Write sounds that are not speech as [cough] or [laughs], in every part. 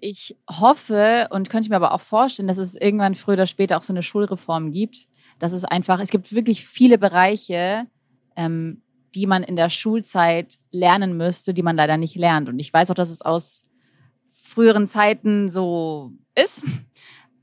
Ich hoffe und könnte mir aber auch vorstellen, dass es irgendwann früher oder später auch so eine Schulreform gibt. Dass es einfach, es gibt wirklich viele Bereiche, ähm, die man in der Schulzeit lernen müsste, die man leider nicht lernt. Und ich weiß auch, dass es aus früheren Zeiten so ist.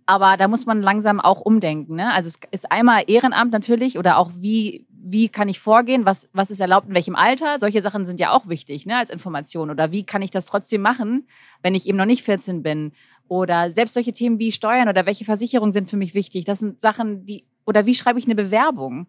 Aber da muss man langsam auch umdenken. Ne? Also es ist einmal Ehrenamt natürlich oder auch wie, wie kann ich vorgehen, was, was ist erlaubt in welchem Alter. Solche Sachen sind ja auch wichtig ne, als Information. Oder wie kann ich das trotzdem machen, wenn ich eben noch nicht 14 bin. Oder selbst solche Themen wie Steuern oder welche Versicherungen sind für mich wichtig. Das sind Sachen, die, oder wie schreibe ich eine Bewerbung?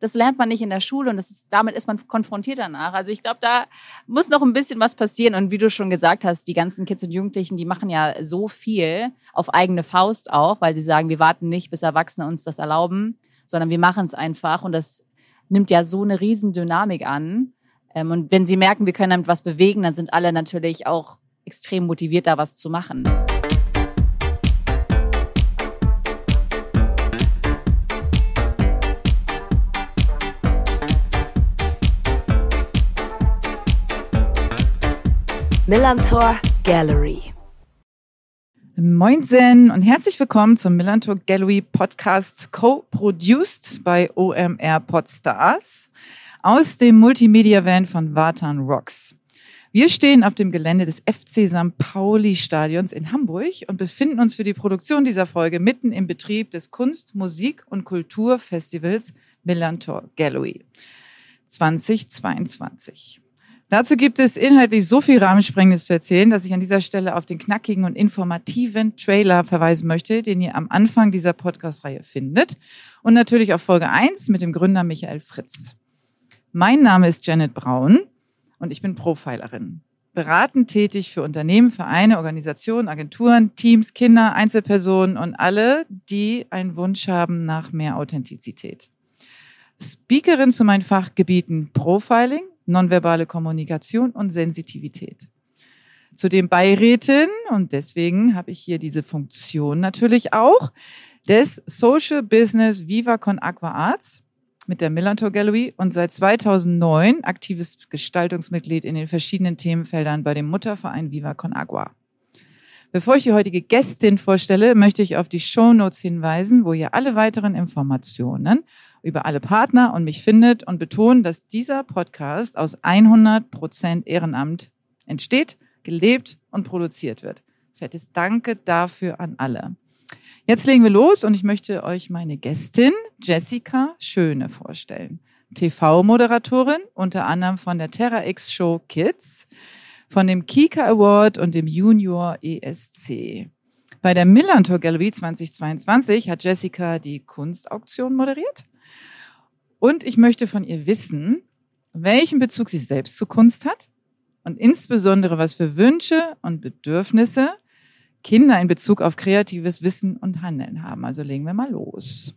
Das lernt man nicht in der Schule und das ist, damit ist man konfrontiert danach. Also ich glaube, da muss noch ein bisschen was passieren. Und wie du schon gesagt hast, die ganzen Kids und Jugendlichen, die machen ja so viel auf eigene Faust auch, weil sie sagen, wir warten nicht, bis Erwachsene uns das erlauben, sondern wir machen es einfach. Und das nimmt ja so eine Riesendynamik an. Ähm, und wenn sie merken, wir können damit was bewegen, dann sind alle natürlich auch extrem motiviert, da was zu machen. Millantor Gallery. Moinsen und herzlich willkommen zum Millantor Gallery Podcast, co-produced bei OMR Podstars aus dem Multimedia-Van von Vatan Rocks. Wir stehen auf dem Gelände des FC St. Pauli Stadions in Hamburg und befinden uns für die Produktion dieser Folge mitten im Betrieb des Kunst-, Musik- und Kulturfestivals Millantor Gallery 2022. Dazu gibt es inhaltlich so viel Rahmensprengendes zu erzählen, dass ich an dieser Stelle auf den knackigen und informativen Trailer verweisen möchte, den ihr am Anfang dieser Podcast-Reihe findet. Und natürlich auf Folge 1 mit dem Gründer Michael Fritz. Mein Name ist Janet Braun und ich bin Profilerin. Beratend tätig für Unternehmen, Vereine, Organisationen, Agenturen, Teams, Kinder, Einzelpersonen und alle, die einen Wunsch haben nach mehr Authentizität. Speakerin zu meinen Fachgebieten Profiling, nonverbale Kommunikation und Sensitivität. Zudem Beirätin, und deswegen habe ich hier diese Funktion natürlich auch, des Social Business Viva Con Aqua Arts mit der Millantor Gallery und seit 2009 aktives Gestaltungsmitglied in den verschiedenen Themenfeldern bei dem Mutterverein Viva Con Agua. Bevor ich die heutige Gästin vorstelle, möchte ich auf die Show Notes hinweisen, wo ihr alle weiteren Informationen über alle Partner und mich findet und betonen, dass dieser Podcast aus 100 Prozent Ehrenamt entsteht, gelebt und produziert wird. Fettes Danke dafür an alle. Jetzt legen wir los und ich möchte euch meine Gästin Jessica Schöne vorstellen. TV-Moderatorin, unter anderem von der Terra X Show Kids, von dem Kika Award und dem Junior ESC. Bei der Millantor Gallery 2022 hat Jessica die Kunstauktion moderiert und ich möchte von ihr wissen, welchen Bezug sie selbst zu Kunst hat und insbesondere was für Wünsche und Bedürfnisse Kinder in Bezug auf kreatives Wissen und Handeln haben. Also legen wir mal los.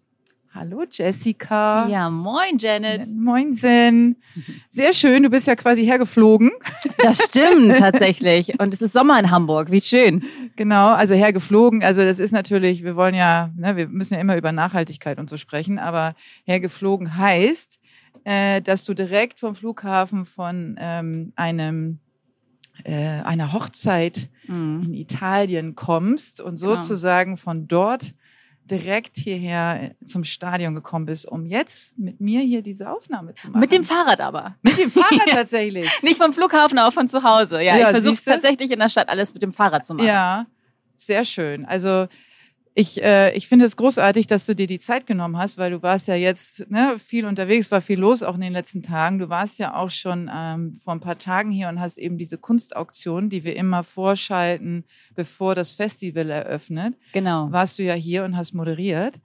Hallo Jessica. Ja, moin Janet. Moinsen. Sehr schön, du bist ja quasi hergeflogen. Das stimmt tatsächlich. Und es ist Sommer in Hamburg, wie schön. Genau, also hergeflogen. Also das ist natürlich, wir wollen ja, ne, wir müssen ja immer über Nachhaltigkeit und so sprechen, aber hergeflogen heißt, äh, dass du direkt vom Flughafen von ähm, einem äh, einer Hochzeit mhm. in Italien kommst und genau. sozusagen von dort direkt hierher zum Stadion gekommen bist, um jetzt mit mir hier diese Aufnahme zu machen. Mit dem Fahrrad aber. Mit dem Fahrrad [laughs] tatsächlich. Nicht vom Flughafen, aber von zu Hause. Ja, ja ich versuche tatsächlich in der Stadt alles mit dem Fahrrad zu machen. Ja, sehr schön. Also ich, äh, ich finde es großartig, dass du dir die Zeit genommen hast, weil du warst ja jetzt ne, viel unterwegs, war viel los auch in den letzten Tagen. Du warst ja auch schon ähm, vor ein paar Tagen hier und hast eben diese Kunstauktion, die wir immer vorschalten, bevor das Festival eröffnet. Genau. Warst du ja hier und hast moderiert.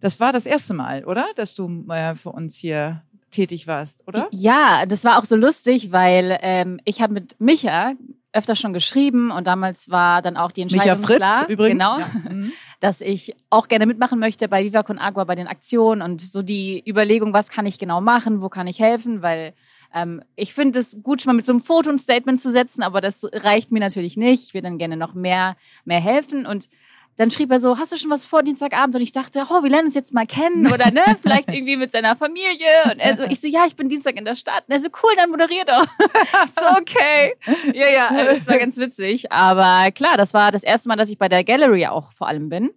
Das war das erste Mal, oder? Dass du äh, für uns hier tätig warst, oder? Ja, das war auch so lustig, weil ähm, ich habe mit Micha öfter schon geschrieben und damals war dann auch die Entscheidung Micha Fritz, klar, übrigens. genau, ja. [laughs] Dass ich auch gerne mitmachen möchte bei Viva Con Agua bei den Aktionen und so die Überlegung, was kann ich genau machen, wo kann ich helfen, weil ähm, ich finde es gut, schon mal mit so einem Foto ein Statement zu setzen, aber das reicht mir natürlich nicht. Ich will dann gerne noch mehr, mehr helfen und dann schrieb er so, hast du schon was vor Dienstagabend? Und ich dachte, oh, wir lernen uns jetzt mal kennen oder ne, [laughs] vielleicht irgendwie mit seiner Familie. Und er so, ich so, ja, ich bin Dienstag in der Stadt. Und er so, cool, dann moderier doch. [laughs] so, okay. Ja, ja, also, das war ganz witzig. Aber klar, das war das erste Mal, dass ich bei der Gallery auch vor allem bin.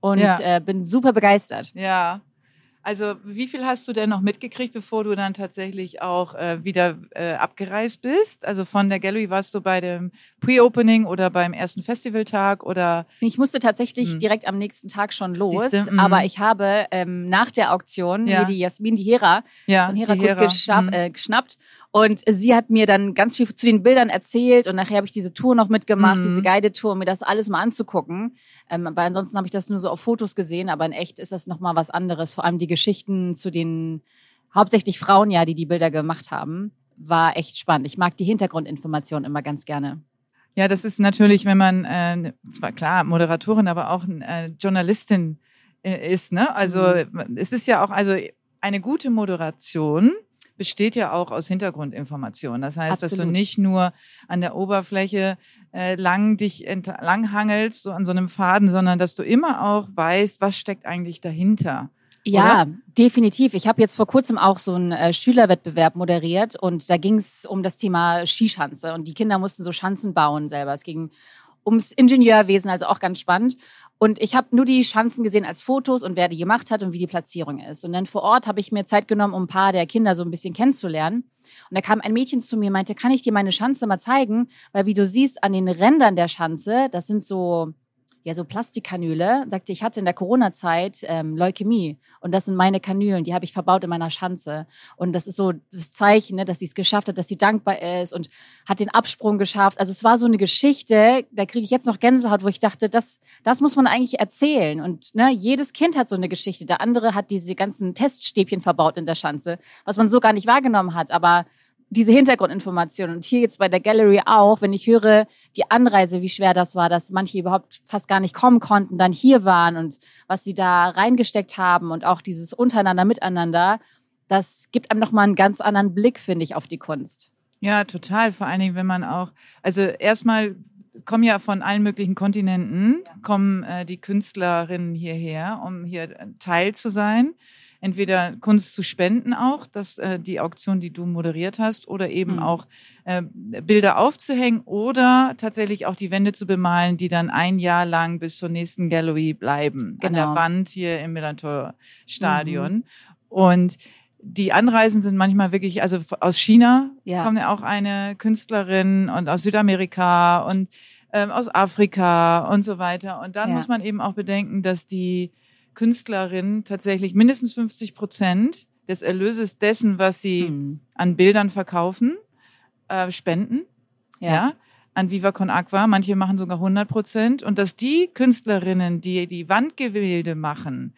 Und Ja. äh, bin super begeistert. Ja. Also, wie viel hast du denn noch mitgekriegt, bevor du dann tatsächlich auch äh, wieder äh, abgereist bist? Also von der Gallery warst du bei dem Pre-Opening oder beim ersten Festivaltag oder Ich musste tatsächlich Hm. direkt am nächsten Tag schon los, hm. aber ich habe ähm, nach der Auktion Ja. die Jasmin, die Hera, ja, von die Hera, Hera. Gut geschaff, Hm. äh, geschnappt. Und sie hat mir dann ganz viel zu den Bildern erzählt und nachher habe ich diese Tour noch mitgemacht, Mhm. diese Guided-Tour, um mir das alles mal anzugucken. Ähm, weil ansonsten habe ich das nur so auf Fotos gesehen, aber in echt ist das nochmal was anderes. Vor allem die Geschichten zu den hauptsächlich Frauen ja, die die Bilder gemacht haben, war echt spannend. Ich mag die Hintergrundinformationen immer ganz gerne. Ja, das ist natürlich, wenn man äh, zwar klar Moderatorin, aber auch äh, Journalistin äh, ist. Ne? Also Mhm. es ist ja auch also eine gute Moderation besteht ja auch aus Hintergrundinformationen. Das heißt, dass du Absolut. nicht nur an der Oberfläche äh, lang dich entlang hangelst, so an so einem Faden, sondern dass du immer auch weißt, was steckt eigentlich dahinter. Ja, definitiv. Ich habe jetzt vor kurzem auch so einen äh, Schülerwettbewerb moderiert und da ging es um das Thema Skischanze und die Kinder mussten so Schanzen bauen selber. Es ging ums Ingenieurwesen, also auch ganz spannend. Und ich habe nur die Schanzen gesehen als Fotos und wer die gemacht hat und wie die Platzierung ist. Und dann vor Ort habe ich mir Zeit genommen, um ein paar der Kinder so ein bisschen kennenzulernen. Und da kam ein Mädchen zu mir und meinte, kann ich dir meine Schanze mal zeigen? Weil wie du siehst, an den Rändern der Schanze, das sind so ja, so Plastikkanüle. Sagte, ich hatte in der Corona-Zeit ähm, Leukämie und das sind meine Kanülen, die habe ich verbaut in meiner Schanze. Und das ist so das Zeichen, ne, dass sie es geschafft hat, dass sie dankbar ist und hat den Absprung geschafft. Also es war so eine Geschichte, da kriege ich jetzt noch Gänsehaut, wo ich dachte, das, das muss man eigentlich erzählen. Und ne, jedes Kind hat so eine Geschichte. Der andere hat diese ganzen Teststäbchen verbaut in der Schanze, was man so gar nicht wahrgenommen hat. Aber diese Hintergrundinformationen und hier jetzt bei der Gallery auch, wenn ich höre, die Anreise, wie schwer das war, dass manche überhaupt fast gar nicht kommen konnten, dann hier waren und was sie da reingesteckt haben und auch dieses untereinander, miteinander, das gibt einem nochmal einen ganz anderen Blick, finde ich, auf die Kunst. Ja, total. Vor allen Dingen, wenn man auch, also erstmal kommen ja von allen möglichen Kontinenten, kommen äh, die Künstlerinnen hierher, um hier äh, Teil zu sein. Entweder Kunst zu spenden auch, dass äh, die Auktion, die du moderiert hast, oder eben Mhm. auch äh, Bilder aufzuhängen oder tatsächlich auch die Wände zu bemalen, die dann ein Jahr lang bis zur nächsten Gallery bleiben. An der Genau. Wand hier im Millantor Stadion. Und die Anreisen sind manchmal wirklich, also aus China Ja. kommt ja auch eine Künstlerin und aus Südamerika und ähm, aus Afrika und so weiter. Und dann Ja. muss man eben auch bedenken, dass die Künstlerinnen tatsächlich mindestens 50 Prozent des Erlöses dessen, was sie Hm. an Bildern verkaufen, äh, spenden. Ja. Ja. An Viva Con Aqua. Manche machen sogar 100 Prozent. Und dass die Künstlerinnen, die die Wandgemälde machen,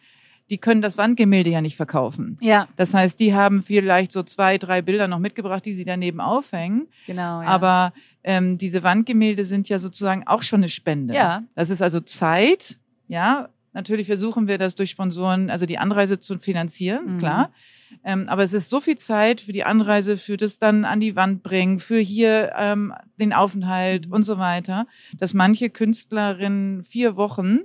die können das Wandgemälde ja nicht verkaufen. Ja, Das heißt, die haben vielleicht so zwei, drei Bilder noch mitgebracht, die sie daneben aufhängen. genau. Ja. Aber ähm, diese Wandgemälde sind ja sozusagen auch schon eine Spende. Ja. Das ist also Zeit. Ja, natürlich versuchen wir das durch Sponsoren, also die Anreise zu finanzieren, Mhm. klar. Ähm, aber es ist so viel Zeit für die Anreise, für das dann an die Wand bringen, für hier ähm, den Aufenthalt Mhm. und so weiter, dass manche Künstlerinnen vier Wochen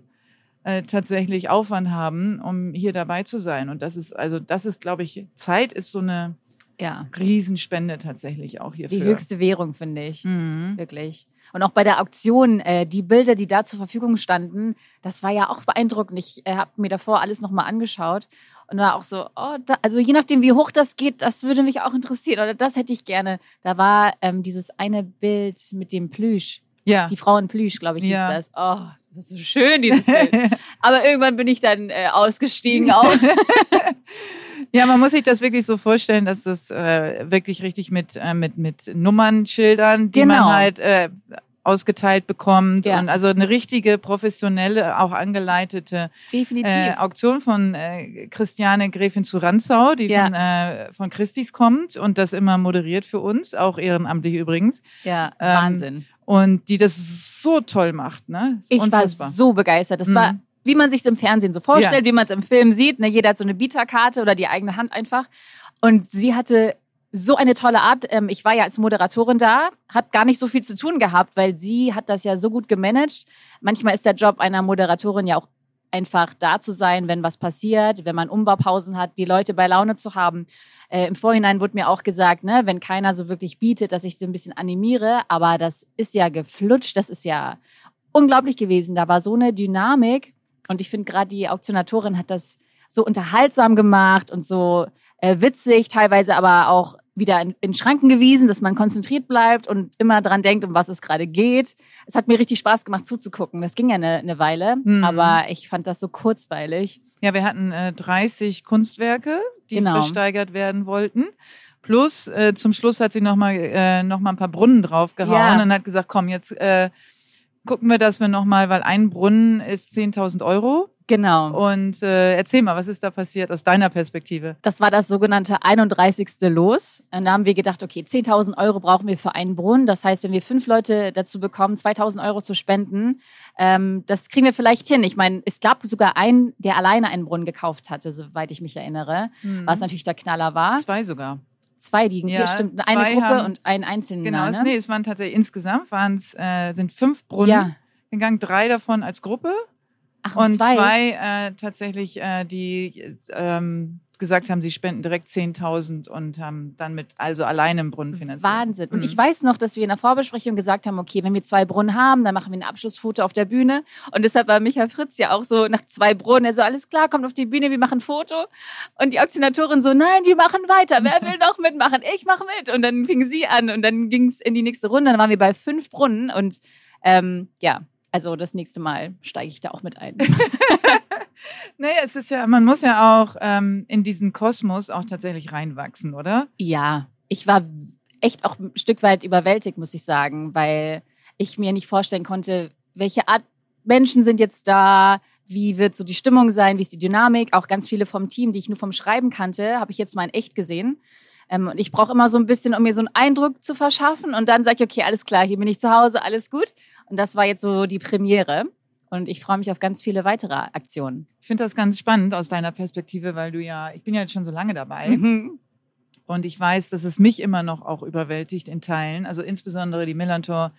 äh, tatsächlich Aufwand haben, um hier dabei zu sein. Und das ist, also das ist, glaube ich, Zeit ist so eine ja. Riesenspende tatsächlich auch hierfür. Die höchste Währung, finde ich. Mhm. Wirklich. Und auch bei der Auktion, äh, die Bilder, die da zur Verfügung standen, das war ja auch beeindruckend. Ich äh, habe mir davor alles nochmal angeschaut und war auch so, oh, da, also je nachdem, wie hoch das geht, das würde mich auch interessieren oder das hätte ich gerne. Da war ähm, dieses eine Bild mit dem Plüsch, Ja. die Frau in Plüsch, glaube ich, Ja. hieß das. Oh, das ist so schön, dieses Bild. [laughs] Aber irgendwann bin ich dann äh, ausgestiegen auch. [laughs] [laughs] Ja, man muss sich das wirklich so vorstellen, dass das äh, wirklich richtig mit, äh, mit, mit Nummernschildern, die Genau. man halt äh, ausgeteilt bekommt. Ja. Und also eine richtige, professionelle, auch angeleitete äh, Auktion von äh, Christiane Gräfin zu Ranzau, die Ja. von, äh, von Christis kommt und das immer moderiert für uns, auch ehrenamtlich übrigens. ja, ähm, Wahnsinn. Und die das so toll macht, ne? Ich unfassbar. war so begeistert. Das Mhm. war, wie man sich im Fernsehen so vorstellt, Ja. wie man es im Film sieht. Ne? Jeder hat so eine Bieterkarte oder die eigene Hand einfach. Und sie hatte so eine tolle Art. Ähm, ich war ja als Moderatorin da, hat gar nicht so viel zu tun gehabt, weil sie hat das ja so gut gemanagt. Manchmal ist der Job einer Moderatorin ja auch einfach da zu sein, wenn was passiert, wenn man Umbaupausen hat, die Leute bei Laune zu haben. Äh, Im Vorhinein wurde mir auch gesagt, ne, wenn keiner so wirklich bietet, dass ich so ein bisschen animiere, aber das ist ja geflutscht, das ist ja unglaublich gewesen. Da war so eine Dynamik und ich finde gerade die Auktionatorin hat das so unterhaltsam gemacht und so äh, witzig, teilweise aber auch wieder in, in Schranken gewiesen, dass man konzentriert bleibt und immer dran denkt, um was es gerade geht. Es hat mir richtig Spaß gemacht zuzugucken. Das ging ja eine, eine Weile, Mhm. aber ich fand das so kurzweilig. Ja, wir hatten äh, 30 Kunstwerke, die Genau. versteigert werden wollten. Plus äh, zum Schluss hat sie nochmal äh, noch mal ein paar Brunnen draufgehauen Ja. und hat gesagt, komm, jetzt äh, gucken wir, dass wir nochmal, weil ein Brunnen ist 10.000 Euro. Genau. Und äh, erzähl mal, was ist da passiert aus deiner Perspektive? Das war das sogenannte 31. Los. Und da haben wir gedacht, okay, 10.000 Euro brauchen wir für einen Brunnen. Das heißt, wenn wir fünf Leute dazu bekommen, 2.000 Euro zu spenden, ähm, das kriegen wir vielleicht hin. Ich meine, es gab sogar einen, der alleine einen Brunnen gekauft hatte, soweit ich mich erinnere, was natürlich der Knaller war. Zwei sogar. Zwei, die Ja, hier stimmt, zwei eine Gruppe haben- und ein Einzelner. Genau, es, ne? nee, es waren tatsächlich insgesamt waren's, äh, sind fünf Brunnen Ja. gegangen, drei davon als Gruppe Ach, und zwei, äh, tatsächlich, äh, die ähm, gesagt haben, sie spenden direkt 10.000 und haben dann mit, also alleine im Brunnen finanziert. Wahnsinn. Und Mhm. ich weiß noch, dass wir in der Vorbesprechung gesagt haben, okay, wenn wir zwei Brunnen haben, dann machen wir ein Abschlussfoto auf der Bühne. Und deshalb war Michael Fritz ja auch so nach zwei Brunnen, er so, alles klar, kommt auf die Bühne, wir machen ein Foto. Und die Auktionatorin so, nein, wir machen weiter. Wer will noch mitmachen? Ich mache mit. Und dann fing sie an und dann ging es in die nächste Runde. Dann waren wir bei fünf Brunnen und ähm, ja, also das nächste Mal steige ich da auch mit ein. [laughs] Naja, es ist ja, man muss ja auch ähm, in diesen Kosmos auch tatsächlich reinwachsen, oder? Ja, ich war echt auch ein Stück weit überwältigt, muss ich sagen, weil ich mir nicht vorstellen konnte, welche Art Menschen sind jetzt da, wie wird so die Stimmung sein, wie ist die Dynamik. Auch ganz viele vom Team, die ich nur vom Schreiben kannte, habe ich jetzt mal in echt gesehen. Ähm, und ich brauche immer so ein bisschen, um mir so einen Eindruck zu verschaffen. Und dann sage ich, okay, alles klar, hier bin ich zu Hause, alles gut. Und das war jetzt so die Premiere. Und ich freue mich auf ganz viele weitere Aktionen. Ich finde das ganz spannend aus deiner Perspektive, weil du ja, ich bin ja jetzt schon so lange dabei Mhm. und ich weiß, dass es mich immer noch auch überwältigt in Teilen, also insbesondere die Millantor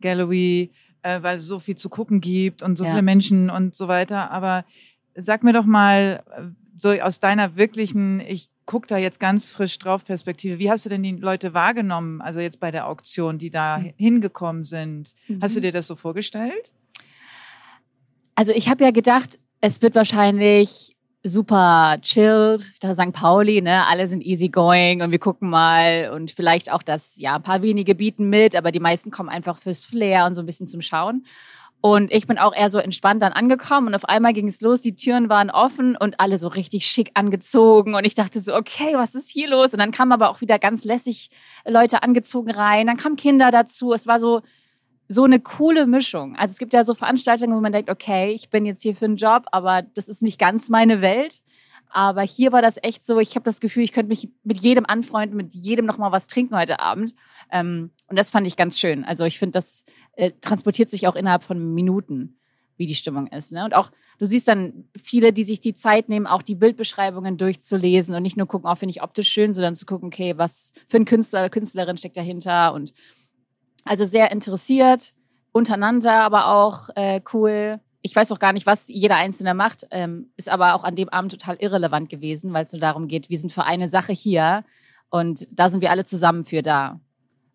Gallery, äh, weil es so viel zu gucken gibt und so Ja. viele Menschen und so weiter. Aber sag mir doch mal, äh, so aus deiner wirklichen, ich gucke da jetzt ganz frisch drauf Perspektive, wie hast du denn die Leute wahrgenommen, also jetzt bei der Auktion, die da Mhm. hingekommen sind? Hast du Mhm. dir das so vorgestellt? Also ich habe ja gedacht, es wird wahrscheinlich super chilled. Ich dachte St. Pauli, ne, alle sind easy going und wir gucken mal und vielleicht auch das, ja, ein paar wenige bieten mit, aber die meisten kommen einfach fürs Flair und so ein bisschen zum Schauen. Und ich bin auch eher so entspannt dann angekommen und auf einmal ging es los, die Türen waren offen und alle so richtig schick angezogen und ich dachte so, okay, was ist hier los? Und dann kamen aber auch wieder ganz lässig Leute angezogen rein, dann kamen Kinder dazu. Es war so, so eine coole Mischung. Also es gibt ja so Veranstaltungen, wo man denkt, okay, ich bin jetzt hier für einen Job, aber das ist nicht ganz meine Welt. Aber hier war das echt so, ich habe das Gefühl, ich könnte mich mit jedem anfreunden, mit jedem noch mal was trinken heute Abend. Ähm, und das fand ich ganz schön. Also ich finde, das äh, transportiert sich auch innerhalb von Minuten, wie die Stimmung ist. Ne? Und auch, du siehst dann viele, die sich die Zeit nehmen, auch die Bildbeschreibungen durchzulesen und nicht nur gucken, oh, finde ich optisch schön, sondern zu gucken, okay, was für ein Künstler, Künstlerin steckt dahinter und also sehr interessiert, untereinander, aber auch äh, cool. Ich weiß auch gar nicht, was jeder Einzelne macht, ähm, ist aber auch an dem Abend total irrelevant gewesen, weil es nur darum geht, wir sind für eine Sache hier und da sind wir alle zusammen für da.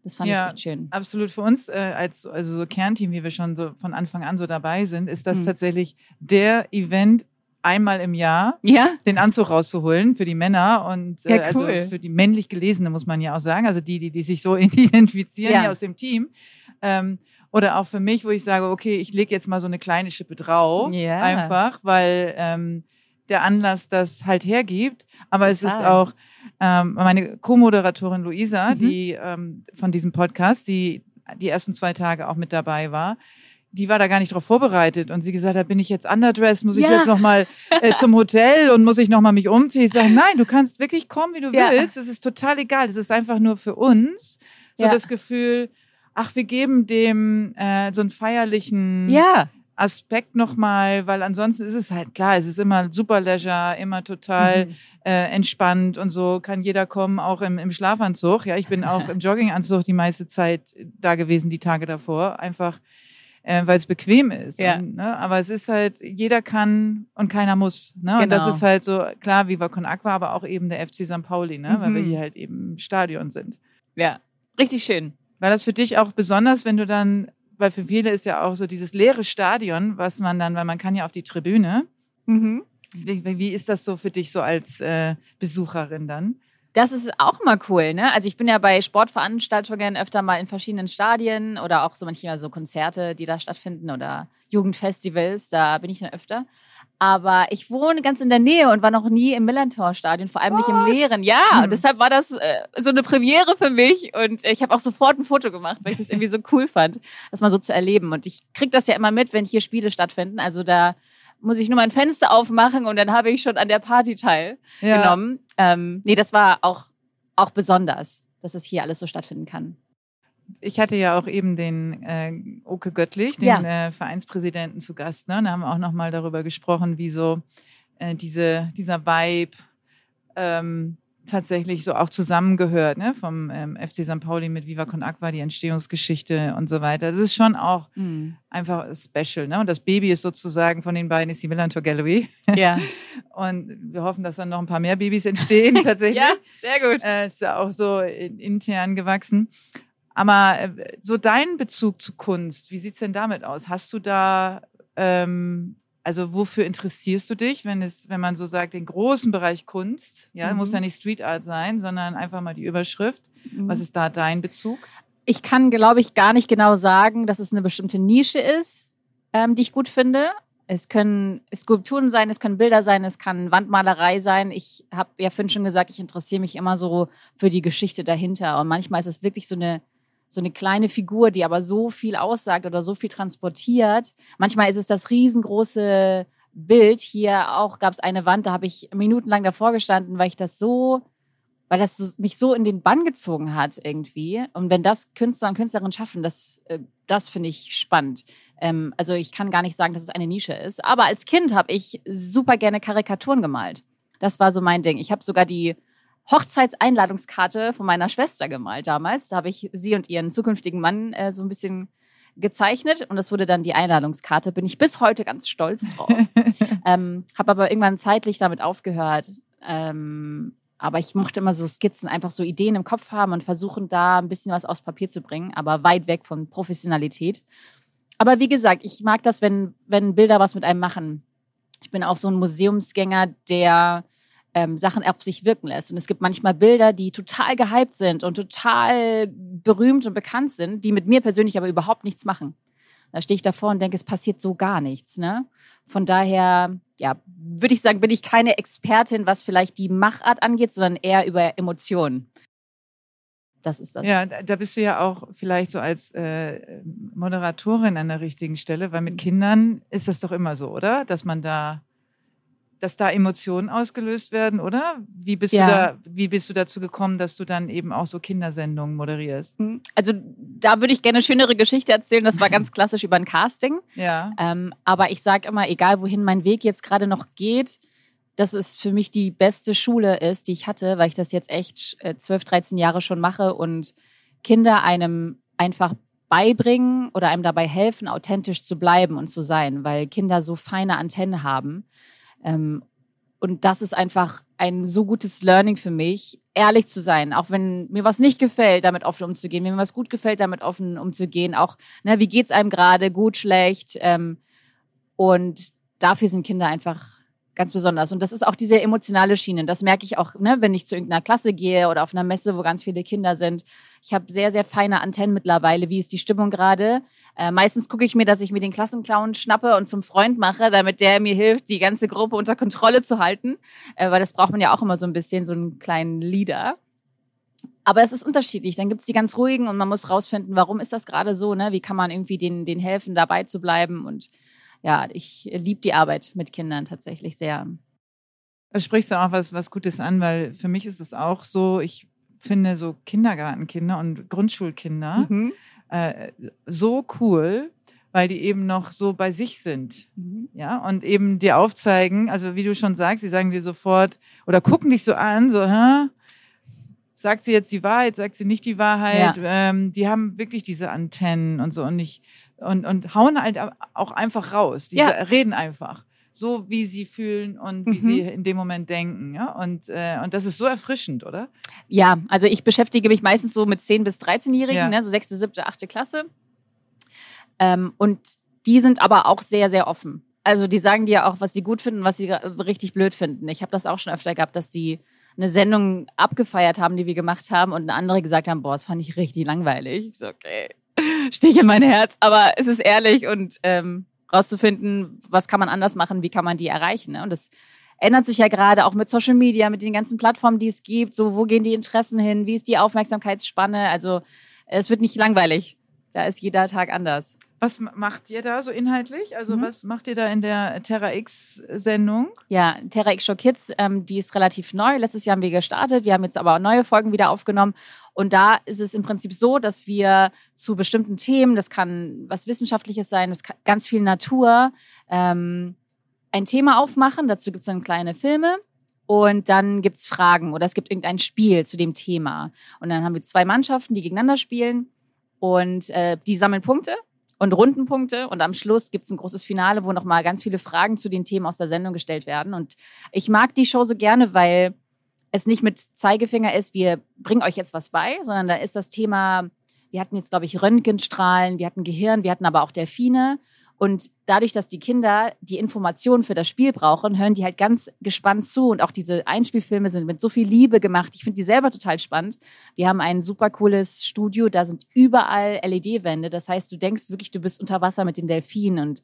Das fand Ja. ich echt schön. Absolut. Für uns äh, als also so Kernteam, wie wir schon so von Anfang an so dabei sind, ist das Mhm. tatsächlich der Event einmal im Jahr, Ja? den Anzug rauszuholen für die Männer und äh, Ja, cool. also für die männlich Gelesene, muss man ja auch sagen, also die, die, die sich so [laughs] identifizieren Ja. aus dem Team. Ähm, oder auch für mich, wo ich sage, okay, ich lege jetzt mal so eine kleine Schippe drauf, Ja. einfach, weil ähm, der Anlass das halt hergibt. Aber es ist Total. auch ähm, meine Co-Moderatorin Luisa, Mhm. die ähm, von diesem Podcast, die die ersten zwei Tage auch mit dabei war, die war da gar nicht drauf vorbereitet und sie gesagt hat, bin ich jetzt underdressed, muss ich Ja. jetzt noch mal äh, zum Hotel und muss ich noch mal mich umziehen? Ich sage, nein, du kannst wirklich kommen, wie du Ja. willst. Es ist total egal. Es ist einfach nur für uns so Ja. das Gefühl, ach, wir geben dem äh, so einen feierlichen Ja, Aspekt nochmal, weil ansonsten ist es halt klar, es ist immer super Leisure, immer total Mhm. äh, entspannt und so kann jeder kommen, auch im, im Schlafanzug. Ja, ich bin auch [laughs] im Jogginganzug die meiste Zeit da gewesen, die Tage davor, einfach äh, weil es bequem ist. Ja. Und, ne, aber es ist halt, jeder kann und keiner muss. Ne? Und das Genau. ist halt so, klar, Viva Con Aqua, aber auch eben der FC St. Pauli, ne? weil wir Mhm. hier halt eben im Stadion sind. Ja, richtig schön. War das für dich auch besonders, wenn du dann, weil für viele ist ja auch so dieses leere Stadion, was man dann, weil man kann ja auf die Tribüne. Mhm. Wie, wie wie ist das so für dich so als äh, Besucherin dann? Das ist auch mal cool, ne? Also ich bin ja bei Sportveranstaltungen öfter mal in verschiedenen Stadien oder auch so manchmal so Konzerte, die da stattfinden oder Jugendfestivals, da bin ich dann öfter. Aber ich wohne ganz in der Nähe und war noch nie im Millantor-Stadion, vor allem nicht im Was? Leeren. Ja, Hm. und deshalb war das äh, so eine Premiere für mich und ich habe auch sofort ein Foto gemacht, weil ich das irgendwie so cool fand, das mal so zu erleben. Und ich krieg das ja immer mit, wenn hier Spiele stattfinden. Also da muss ich nur mein Fenster aufmachen und dann habe ich schon an der Party teilgenommen. Ähm, nee, das war auch, auch besonders, dass es hier alles so stattfinden kann. Ich hatte ja auch eben den äh, Oke Göttlich, den Ja. äh, Vereinspräsidenten, zu Gast. Ne? Da haben wir auch nochmal darüber gesprochen, wie so äh, diese, dieser Vibe ähm, tatsächlich so auch zusammengehört, ne? vom ähm, FC St. Pauli mit Viva Con Aqua, die Entstehungsgeschichte und so weiter. Das ist schon auch einfach special. Ne? Und das Baby ist sozusagen von den beiden ist die Millantor Gallery. Ja. [laughs] Und wir hoffen, dass dann noch ein paar mehr Babys entstehen [laughs] tatsächlich. ja, sehr gut. Äh, ist ja auch so in, intern gewachsen. Aber äh, so dein Bezug zu Kunst, wie sieht's denn damit aus? Hast du da, ähm, also wofür interessierst du dich, wenn es, wenn man so sagt, den großen Bereich Kunst, ja, Mhm. muss ja nicht Street Art sein, sondern einfach mal die Überschrift. Mhm. Was ist da dein Bezug? Ich kann, glaube ich, gar nicht genau sagen, dass es eine bestimmte Nische ist, ähm, die ich gut finde. Es können Skulpturen sein, es können Bilder sein, es kann Wandmalerei sein. Ich habe ja vorhin schon gesagt, ich interessiere mich immer so für die Geschichte dahinter. Und manchmal ist es wirklich so eine, so eine kleine Figur, die aber so viel aussagt oder so viel transportiert. Manchmal ist es das riesengroße Bild. Hier auch gab es eine Wand, da habe ich minutenlang davor gestanden, weil ich das so weil das mich so in den Bann gezogen hat irgendwie. Und wenn das Künstler und Künstlerinnen schaffen, das, äh, das finde ich spannend. Ähm, also ich kann gar nicht sagen, dass es eine Nische ist. Aber als Kind habe ich super gerne Karikaturen gemalt. Das war so mein Ding. Ich habe sogar die Hochzeitseinladungskarte von meiner Schwester gemalt damals. Da habe ich sie und ihren zukünftigen Mann äh, so ein bisschen gezeichnet und das wurde dann die Einladungskarte. Bin ich bis heute ganz stolz drauf. [laughs] ähm, habe aber irgendwann zeitlich damit aufgehört. Ähm, aber ich mochte immer so Skizzen, einfach so Ideen im Kopf haben und versuchen, da ein bisschen was aufs Papier zu bringen, aber weit weg von Professionalität. Aber wie gesagt, ich mag das, wenn, wenn Bilder was mit einem machen. Ich bin auch so ein Museumsgänger, der ähm, Sachen auf sich wirken lässt. Und es gibt manchmal Bilder, die total gehypt sind und total berühmt und bekannt sind, die mit mir persönlich aber überhaupt nichts machen. Da stehe ich davor und denke, es passiert so gar nichts. Ne? Von daher, ja, würde ich sagen, bin ich keine Expertin, was vielleicht die Machart angeht, sondern eher über Emotionen. Das ist das. Ja, da bist du ja auch vielleicht so als äh, Moderatorin an der richtigen Stelle, weil mit Kindern ist das doch immer so, oder? Dass man da, dass da Emotionen ausgelöst werden, oder? Wie bist Ja. du da, wie bist du dazu gekommen, dass du dann eben auch so Kindersendungen moderierst? Also da würde ich gerne eine schönere Geschichte erzählen. Das war ganz [laughs] klassisch über ein Casting. Ja. Ähm, aber ich sage immer, egal wohin mein Weg jetzt gerade noch geht, dass es für mich die beste Schule ist, die ich hatte, weil ich das jetzt echt äh, 12, 13 Jahre schon mache und Kinder einem einfach beibringen oder einem dabei helfen, authentisch zu bleiben und zu sein, weil Kinder so feine Antennen haben. Ähm, und das ist einfach ein so gutes Learning für mich, ehrlich zu sein, auch wenn mir was nicht gefällt, damit offen umzugehen, wenn mir was gut gefällt, damit offen umzugehen, auch, ne, wie geht's einem gerade, gut, schlecht, ähm, und dafür sind Kinder einfach ganz besonders. Und das ist auch diese emotionale Schiene. Das merke ich auch, ne, wenn ich zu irgendeiner Klasse gehe oder auf einer Messe, wo ganz viele Kinder sind. Ich habe sehr, sehr feine Antennen mittlerweile. Wie ist die Stimmung gerade? Äh, meistens gucke ich mir, dass ich mir den Klassenclown schnappe und zum Freund mache, damit der mir hilft, die ganze Gruppe unter Kontrolle zu halten. Äh, weil das braucht man ja auch immer so ein bisschen, so einen kleinen Leader. Aber es ist unterschiedlich. Dann gibt's die ganz ruhigen und man muss rausfinden, warum ist das gerade so, ne? Wie kann man irgendwie den, den helfen, dabei zu bleiben und ja, ich liebe die Arbeit mit Kindern tatsächlich sehr. Da sprichst du auch was, was Gutes an, weil für mich ist es auch so, ich finde so Kindergartenkinder und Grundschulkinder Mhm. äh, so cool, weil die eben noch so bei sich sind. Mhm. Ja, und eben dir aufzeigen, also wie du schon sagst, sie sagen dir sofort oder gucken dich so an, so, hä? Sagt sie jetzt die Wahrheit, sagt sie nicht die Wahrheit? Ähm, die haben wirklich diese Antennen und so und nicht und, und hauen halt auch einfach raus. Die Ja. reden einfach. So wie sie fühlen und wie Mhm. sie in dem Moment denken. Ja? Und, äh, und das ist so erfrischend, oder? Ja, also ich beschäftige mich meistens so mit 10- bis 13-Jährigen, Ja. ne, so sechste, siebte, achte Klasse. Ähm, und die sind aber auch sehr, sehr offen. Also die sagen dir auch, was sie gut finden, was sie richtig blöd finden. Ich habe das auch schon öfter gehabt, dass die eine Sendung abgefeiert haben, die wir gemacht haben und eine andere gesagt haben, boah, das fand ich richtig langweilig. Ich so, okay, [laughs] Stich in mein Herz, aber es ist ehrlich und ähm, rauszufinden, was kann man anders machen, wie kann man die erreichen. Ne? Und das ändert sich ja gerade auch mit Social Media, mit den ganzen Plattformen, die es gibt. So, wo gehen die Interessen hin? Wie ist die Aufmerksamkeitsspanne? Also, es wird nicht langweilig. Da ist jeder Tag anders. Was macht ihr da so inhaltlich? Also Mhm. was macht ihr da in der Terra X-Sendung? Ja, Terra X Show Kids, ähm, die ist relativ neu. Letztes Jahr haben wir gestartet. Wir haben jetzt aber auch neue Folgen wieder aufgenommen. Und da ist es im Prinzip so, dass wir zu bestimmten Themen, das kann was Wissenschaftliches sein, das kann ganz viel Natur, ähm, ein Thema aufmachen. Dazu gibt es dann kleine Filme. Und dann gibt's Fragen oder es gibt irgendein Spiel zu dem Thema. Und dann haben wir zwei Mannschaften, die gegeneinander spielen. Und äh, die sammeln Punkte und Rundenpunkte. Und am Schluss gibt's ein großes Finale, wo nochmal ganz viele Fragen zu den Themen aus der Sendung gestellt werden. Und ich mag die Show so gerne, weil es nicht mit Zeigefinger ist, wir bringen euch jetzt was bei, sondern da ist das Thema, wir hatten jetzt, glaube ich, Röntgenstrahlen, wir hatten Gehirn, wir hatten aber auch Delfine. Und dadurch, dass die Kinder die Informationen für das Spiel brauchen, hören die halt ganz gespannt zu. Und auch diese Einspielfilme sind mit so viel Liebe gemacht. Ich finde die selber total spannend. Wir haben ein super cooles Studio, da sind überall LED-Wände. Das heißt, du denkst wirklich, du bist unter Wasser mit den Delfinen. Und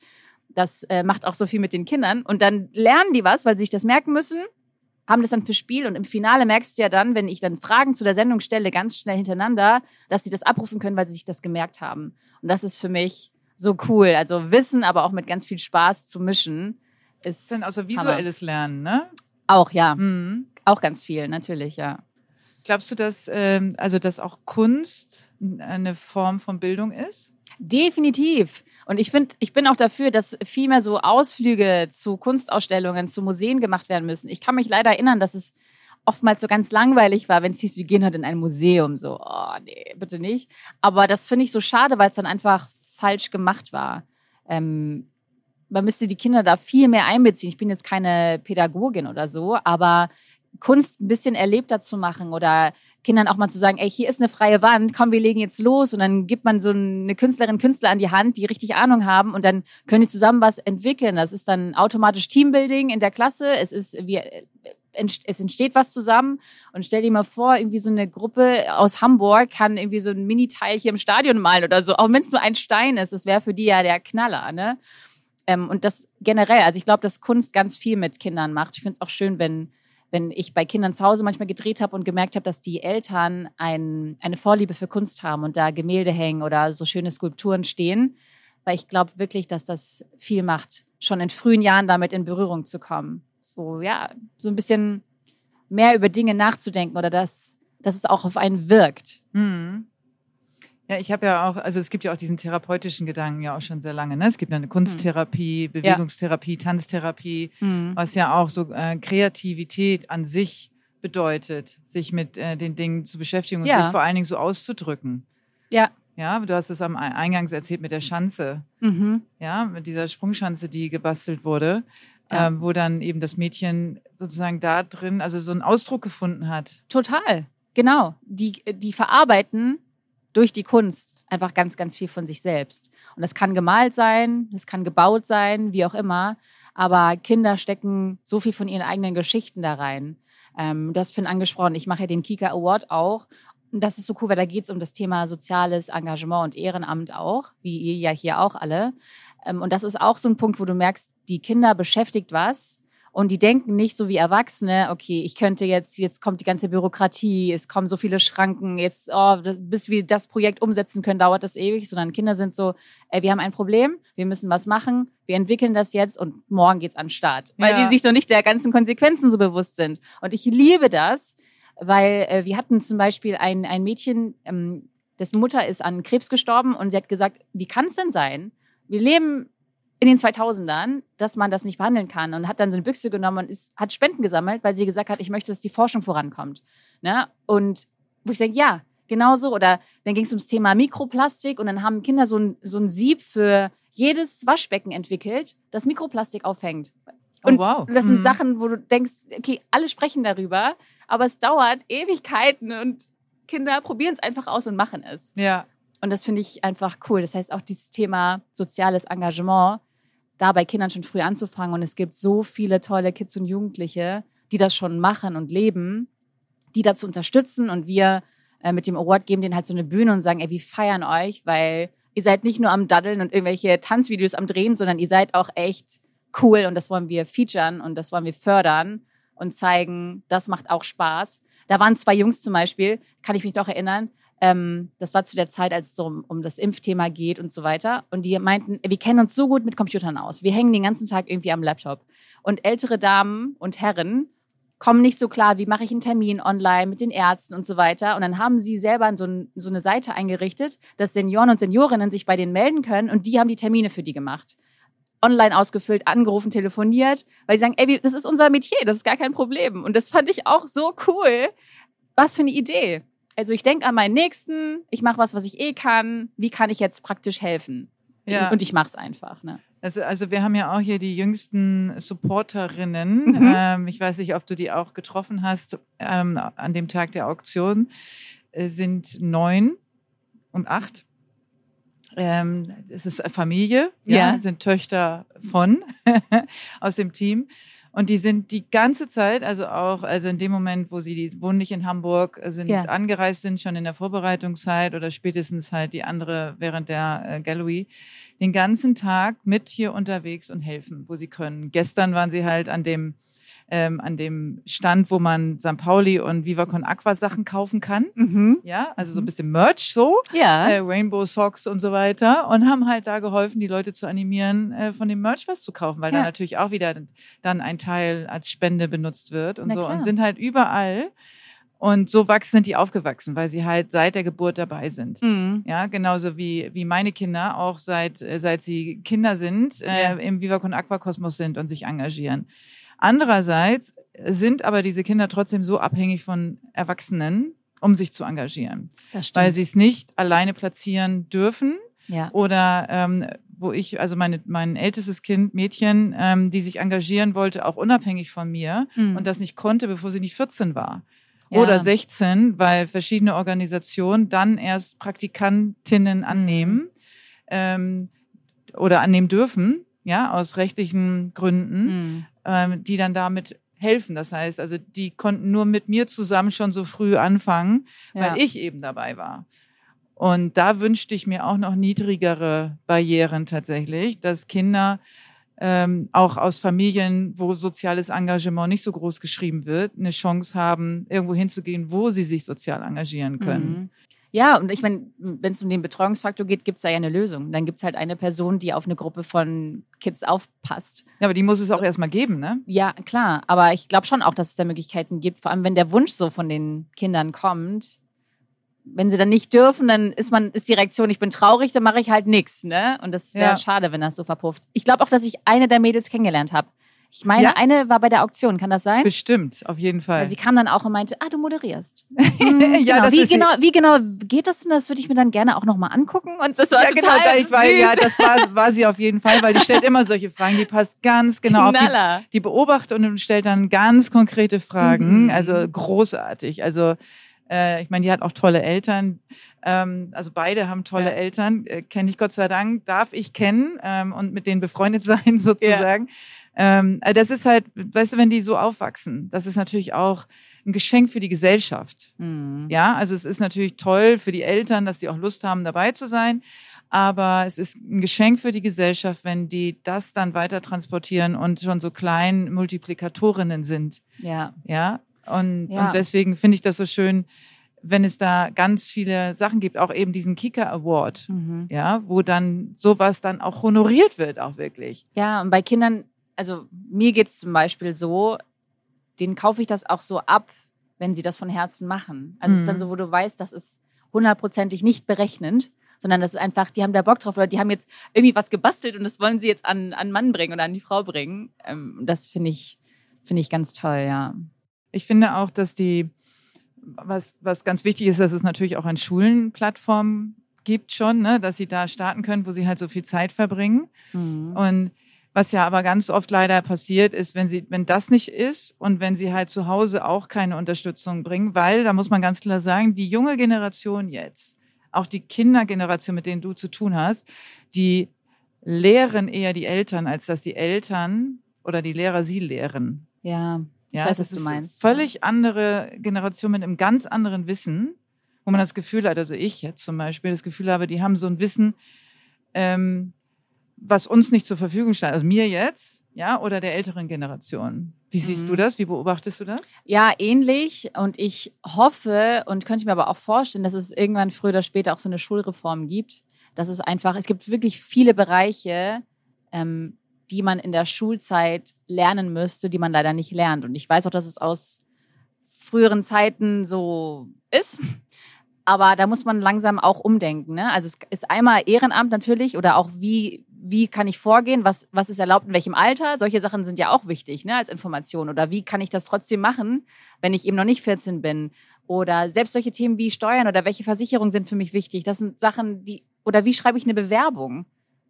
das äh, macht auch so viel mit den Kindern. Und dann lernen die was, weil sie sich das merken müssen haben das dann für Spiel und im Finale merkst du ja dann, wenn ich dann Fragen zu der Sendung stelle, ganz schnell hintereinander, dass sie das abrufen können, weil sie sich das gemerkt haben. Und das ist für mich so cool. Also Wissen, aber auch mit ganz viel Spaß zu mischen, ist ist dann also Hammer. visuelles Lernen, ne? auch ja, Mhm. auch ganz viel natürlich, ja. Glaubst du, dass, ähm, also, dass auch Kunst eine Form von Bildung ist? Definitiv. Und ich finde, ich bin auch dafür, dass viel mehr so Ausflüge zu Kunstausstellungen, zu Museen gemacht werden müssen. Ich kann mich leider erinnern, dass es oftmals so ganz langweilig war, wenn es hieß, wir gehen heute in ein Museum. So, oh nee, bitte nicht. Aber das finde ich so schade, weil es dann einfach falsch gemacht war. Ähm, man müsste die Kinder da viel mehr einbeziehen. Ich bin jetzt keine Pädagogin oder so, aber Kunst ein bisschen erlebter zu machen oder Kindern auch mal zu sagen, ey, hier ist eine freie Wand, komm, wir legen jetzt los und dann gibt man so eine Künstlerin, Künstler an die Hand, die richtig Ahnung haben und dann können die zusammen was entwickeln. Das ist dann automatisch Teambuilding in der Klasse. Es ist, wir, es entsteht was zusammen und stell dir mal vor, irgendwie so eine Gruppe aus Hamburg kann irgendwie so ein Mini-Teil hier im Stadion malen oder so, auch wenn es nur ein Stein ist, das wäre für die ja der Knaller, ne? Ähm, und das generell, also ich glaube, dass Kunst ganz viel mit Kindern macht. Ich finde es auch schön, wenn wenn ich bei Kindern zu Hause manchmal gedreht habe und gemerkt habe, dass die Eltern ein, eine Vorliebe für Kunst haben und da Gemälde hängen oder so schöne Skulpturen stehen, weil ich glaube wirklich, dass das viel macht, schon in frühen Jahren damit in Berührung zu kommen. So, ja, so ein bisschen mehr über Dinge nachzudenken oder dass, dass es auch auf einen wirkt. Mhm. Ja, ich habe ja auch, also es gibt ja auch diesen therapeutischen Gedanken ja auch schon sehr lange. Ne? Es gibt ja eine Kunsttherapie, Bewegungstherapie, Tanztherapie, was ja auch so äh, Kreativität an sich bedeutet, sich mit äh, den Dingen zu beschäftigen und Ja. sich vor allen Dingen so auszudrücken. Ja. Ja, du hast es am Ei- Eingangs erzählt mit der Schanze, Mhm. ja, mit dieser Sprungschanze, die gebastelt wurde, Ja. ähm, wo dann eben das Mädchen sozusagen da drin, also so einen Ausdruck gefunden hat. Total, genau. Die, die verarbeiten durch die Kunst einfach ganz, ganz viel von sich selbst. Und das kann gemalt sein, das kann gebaut sein, wie auch immer. Aber Kinder stecken so viel von ihren eigenen Geschichten da rein. Ähm, du hast Finn angesprochen, ich mache ja den Kika Award auch. Und das ist so cool, weil da geht es um das Thema soziales Engagement und Ehrenamt auch, wie ihr ja hier auch alle. Ähm, und das ist auch so ein Punkt, wo du merkst, die Kinder beschäftigt was. Und die denken nicht so wie Erwachsene, okay, ich könnte jetzt, jetzt kommt die ganze Bürokratie, es kommen so viele Schranken, jetzt, oh, das, bis wir das Projekt umsetzen können, dauert das ewig, sondern Kinder sind so, ey, wir haben ein Problem, wir müssen was machen, wir entwickeln das jetzt und morgen geht's an den Start. Weil Ja. die sich noch nicht der ganzen Konsequenzen so bewusst sind. Und ich liebe das, weil äh, wir hatten zum Beispiel ein, ein Mädchen, ähm, dessen Mutter ist an Krebs gestorben und sie hat gesagt, wie kann es denn sein, wir leben in den 2000ern, dass man das nicht behandeln kann und hat dann so eine Büchse genommen und ist, hat Spenden gesammelt, weil sie gesagt hat, ich möchte, dass die Forschung vorankommt. Ne? Und wo ich denke, ja, genau so. Oder dann ging es ums Thema Mikroplastik und dann haben Kinder so ein, so ein Sieb für jedes Waschbecken entwickelt, das Mikroplastik auffängt. Oh, Und wow. das sind Mhm. Sachen, wo du denkst, okay, alle sprechen darüber, aber es dauert Ewigkeiten und Kinder probieren es einfach aus und machen es. Ja, Und das finde ich einfach cool. Das heißt, auch dieses Thema soziales Engagement, da bei Kindern schon früh anzufangen. Und es gibt so viele tolle Kids und Jugendliche, die das schon machen und leben, die dazu unterstützen. Und wir äh, mit dem Award geben denen halt so eine Bühne und sagen, ey, wir feiern euch, weil ihr seid nicht nur am Daddeln und irgendwelche Tanzvideos am Drehen, sondern ihr seid auch echt cool und das wollen wir featuren und das wollen wir fördern und zeigen, das macht auch Spaß. Da waren zwei Jungs zum Beispiel, kann ich mich doch erinnern, ähm, das war zu der Zeit, als es um, um das Impfthema geht und so weiter. Und die meinten, wir kennen uns so gut mit Computern aus. Wir hängen den ganzen Tag irgendwie am Laptop. Und ältere Damen und Herren kommen nicht so klar, wie mache ich einen Termin online mit den Ärzten und so weiter. Und dann haben sie selber so, ein, so eine Seite eingerichtet, dass Senioren und Seniorinnen sich bei denen melden können und die haben die Termine für die gemacht. Online ausgefüllt, angerufen, telefoniert, weil sie sagen, ey, das ist unser Metier, das ist gar kein Problem. Und das fand ich auch so cool. Was für eine Idee. Also ich denke an meinen Nächsten, ich mache was, was ich eh kann. Wie kann ich jetzt praktisch helfen? Ja. Und ich mache es einfach. Ne? Also, also wir haben ja auch hier die jüngsten Supporterinnen. Mhm. Ähm, ich weiß nicht, ob du die auch getroffen hast ähm, an dem Tag der Auktion. Äh, sind neun und acht. Ähm, es ist Familie, ja, Ja. sind Töchter von [laughs] aus dem Team. Und die sind die ganze Zeit, also auch, also in dem Moment, wo sie, die wohnen nicht in Hamburg, äh, sind Ja. angereist sind, schon in der Vorbereitungszeit oder spätestens halt die andere während der äh, Gallery, den ganzen Tag mit hier unterwegs und helfen, wo sie können. Gestern waren sie halt an dem, ähm, an dem Stand, wo man St. Pauli und Viva Con Aqua Sachen kaufen kann. Mhm. Ja, also so ein Mhm. bisschen Merch so, Ja. äh, Rainbow Socks und so weiter und haben halt da geholfen, die Leute zu animieren, äh, von dem Merch was zu kaufen, weil da Ja. natürlich auch wieder dann ein Teil als Spende benutzt wird und Na so klar. und sind halt überall. Und so wachsen sind die aufgewachsen, weil sie halt seit der Geburt dabei sind. Mhm. Ja, genauso wie, wie meine Kinder auch seit, äh, seit sie Kinder sind, äh, Ja. im Viva Aqua Kosmos sind und sich engagieren. Andererseits sind aber diese Kinder trotzdem so abhängig von Erwachsenen, um sich zu engagieren, weil sie es nicht alleine platzieren dürfen ja. oder ähm, wo ich, also meine, mein ältestes Kind, Mädchen, ähm, die sich engagieren wollte, auch unabhängig von mir Mhm. und das nicht konnte, bevor sie nicht 14 war Ja. oder 16, weil verschiedene Organisationen dann erst Praktikantinnen annehmen ähm, oder annehmen dürfen, ja, aus rechtlichen Gründen, Mhm. Ähm, die dann damit helfen. Das heißt, also die konnten nur mit mir zusammen schon so früh anfangen, Ja. weil ich eben dabei war. Und da wünschte ich mir auch noch niedrigere Barrieren tatsächlich, dass Kinder ähm, auch aus Familien, wo soziales Engagement nicht so groß geschrieben wird, eine Chance haben, irgendwo hinzugehen, wo sie sich sozial engagieren können. Mhm. Ja, und ich meine, wenn es um den Betreuungsfaktor geht, gibt es da ja eine Lösung. Dann gibt es halt eine Person, die auf eine Gruppe von Kids aufpasst. Ja, aber die muss es auch erstmal geben, ne? Ja, klar. Aber ich glaube schon auch, dass es da Möglichkeiten gibt, vor allem wenn der Wunsch so von den Kindern kommt. Wenn sie dann nicht dürfen, dann ist man, ist die Reaktion, ich bin traurig, dann mache ich halt nichts, ne? Und das wäre Ja. schade, wenn das so verpufft. Ich glaube auch, dass ich eine der Mädels kennengelernt habe. Ich meine, Ja. eine war bei der Auktion, kann das sein? Bestimmt, auf jeden Fall. Weil sie kam dann auch und meinte, ah, du moderierst. [laughs] Hm, Ja, genau. wie, genau, wie genau geht das denn? Das würde ich mir dann gerne auch nochmal angucken. Und das war ja, genau, total war, süß. ja, das war, war sie auf jeden Fall, weil die stellt immer solche Fragen, die passt ganz genau auf die, Knaller. die beobachtet und stellt dann ganz konkrete Fragen. Mhm. Also großartig. Also äh, ich meine, die hat auch tolle Eltern. Ähm, also beide haben tolle Ja. Eltern. Äh, Kenne ich Gott sei Dank, darf ich kennen ähm, und mit denen befreundet [laughs] sein sozusagen. Ähm, äh, das ist halt, weißt du, wenn die so aufwachsen, das ist natürlich auch ein Geschenk für die Gesellschaft. Mhm. Ja, also es ist natürlich toll für die Eltern, dass sie auch Lust haben, dabei zu sein. Aber es ist ein Geschenk für die Gesellschaft, wenn die das dann weiter transportieren und schon so klein Multiplikatorinnen sind. Ja. Ja. Und, Ja. und deswegen finde ich das so schön, wenn es da ganz viele Sachen gibt, auch eben diesen Kicker Award. Mhm. Ja, wo dann sowas dann auch honoriert wird, auch wirklich. Ja, und bei Kindern, also mir geht es zum Beispiel so, denen kaufe ich das auch so ab, wenn sie das von Herzen machen. Also es ist dann Mhm. so, wo du weißt, das ist hundertprozentig nicht berechnend, sondern das ist einfach, die haben da Bock drauf oder die haben jetzt irgendwie was gebastelt und das wollen sie jetzt an, an Mann bringen oder an die Frau bringen. Ähm, das finde ich, finde ich ganz toll, ja. Ich finde auch, dass die, was, was ganz wichtig ist, dass es natürlich auch an Schulen Plattformen gibt schon, ne, dass sie da starten können, wo sie halt so viel Zeit verbringen. Mhm. Und was ja aber ganz oft leider passiert ist, wenn sie, wenn das nicht ist und wenn sie halt zu Hause auch keine Unterstützung bringen, weil, da muss man ganz klar sagen, die junge Generation jetzt, auch die Kindergeneration, mit denen du zu tun hast, die lehren eher die Eltern, als dass die Eltern oder die Lehrer sie lehren. Ja, ich ja, weiß, was du meinst. Völlig andere Generation mit einem ganz anderen Wissen, wo man das Gefühl hat, also ich jetzt zum Beispiel, das Gefühl habe, die haben so ein Wissen, ähm, was uns nicht zur Verfügung stand, also mir jetzt, ja, oder der älteren Generation. Wie siehst mhm. du das? Wie beobachtest du das? Ja, ähnlich. Und ich hoffe und könnte mir aber auch vorstellen, dass es irgendwann früher oder später auch so eine Schulreform gibt. Dass es einfach, es gibt wirklich viele Bereiche, ähm, die man in der Schulzeit lernen müsste, die man leider nicht lernt. Und ich weiß auch, dass es aus früheren Zeiten so ist. Aber da muss man langsam auch umdenken. Ne? Also es ist einmal Ehrenamt natürlich oder auch wie wie kann ich vorgehen, was, was ist erlaubt in welchem Alter. Solche Sachen sind ja auch wichtig ne, als Information. Oder wie kann ich das trotzdem machen, wenn ich eben noch nicht 14 bin? Oder selbst solche Themen wie Steuern oder welche Versicherungen sind für mich wichtig. Das sind Sachen, die, oder wie schreibe ich eine Bewerbung?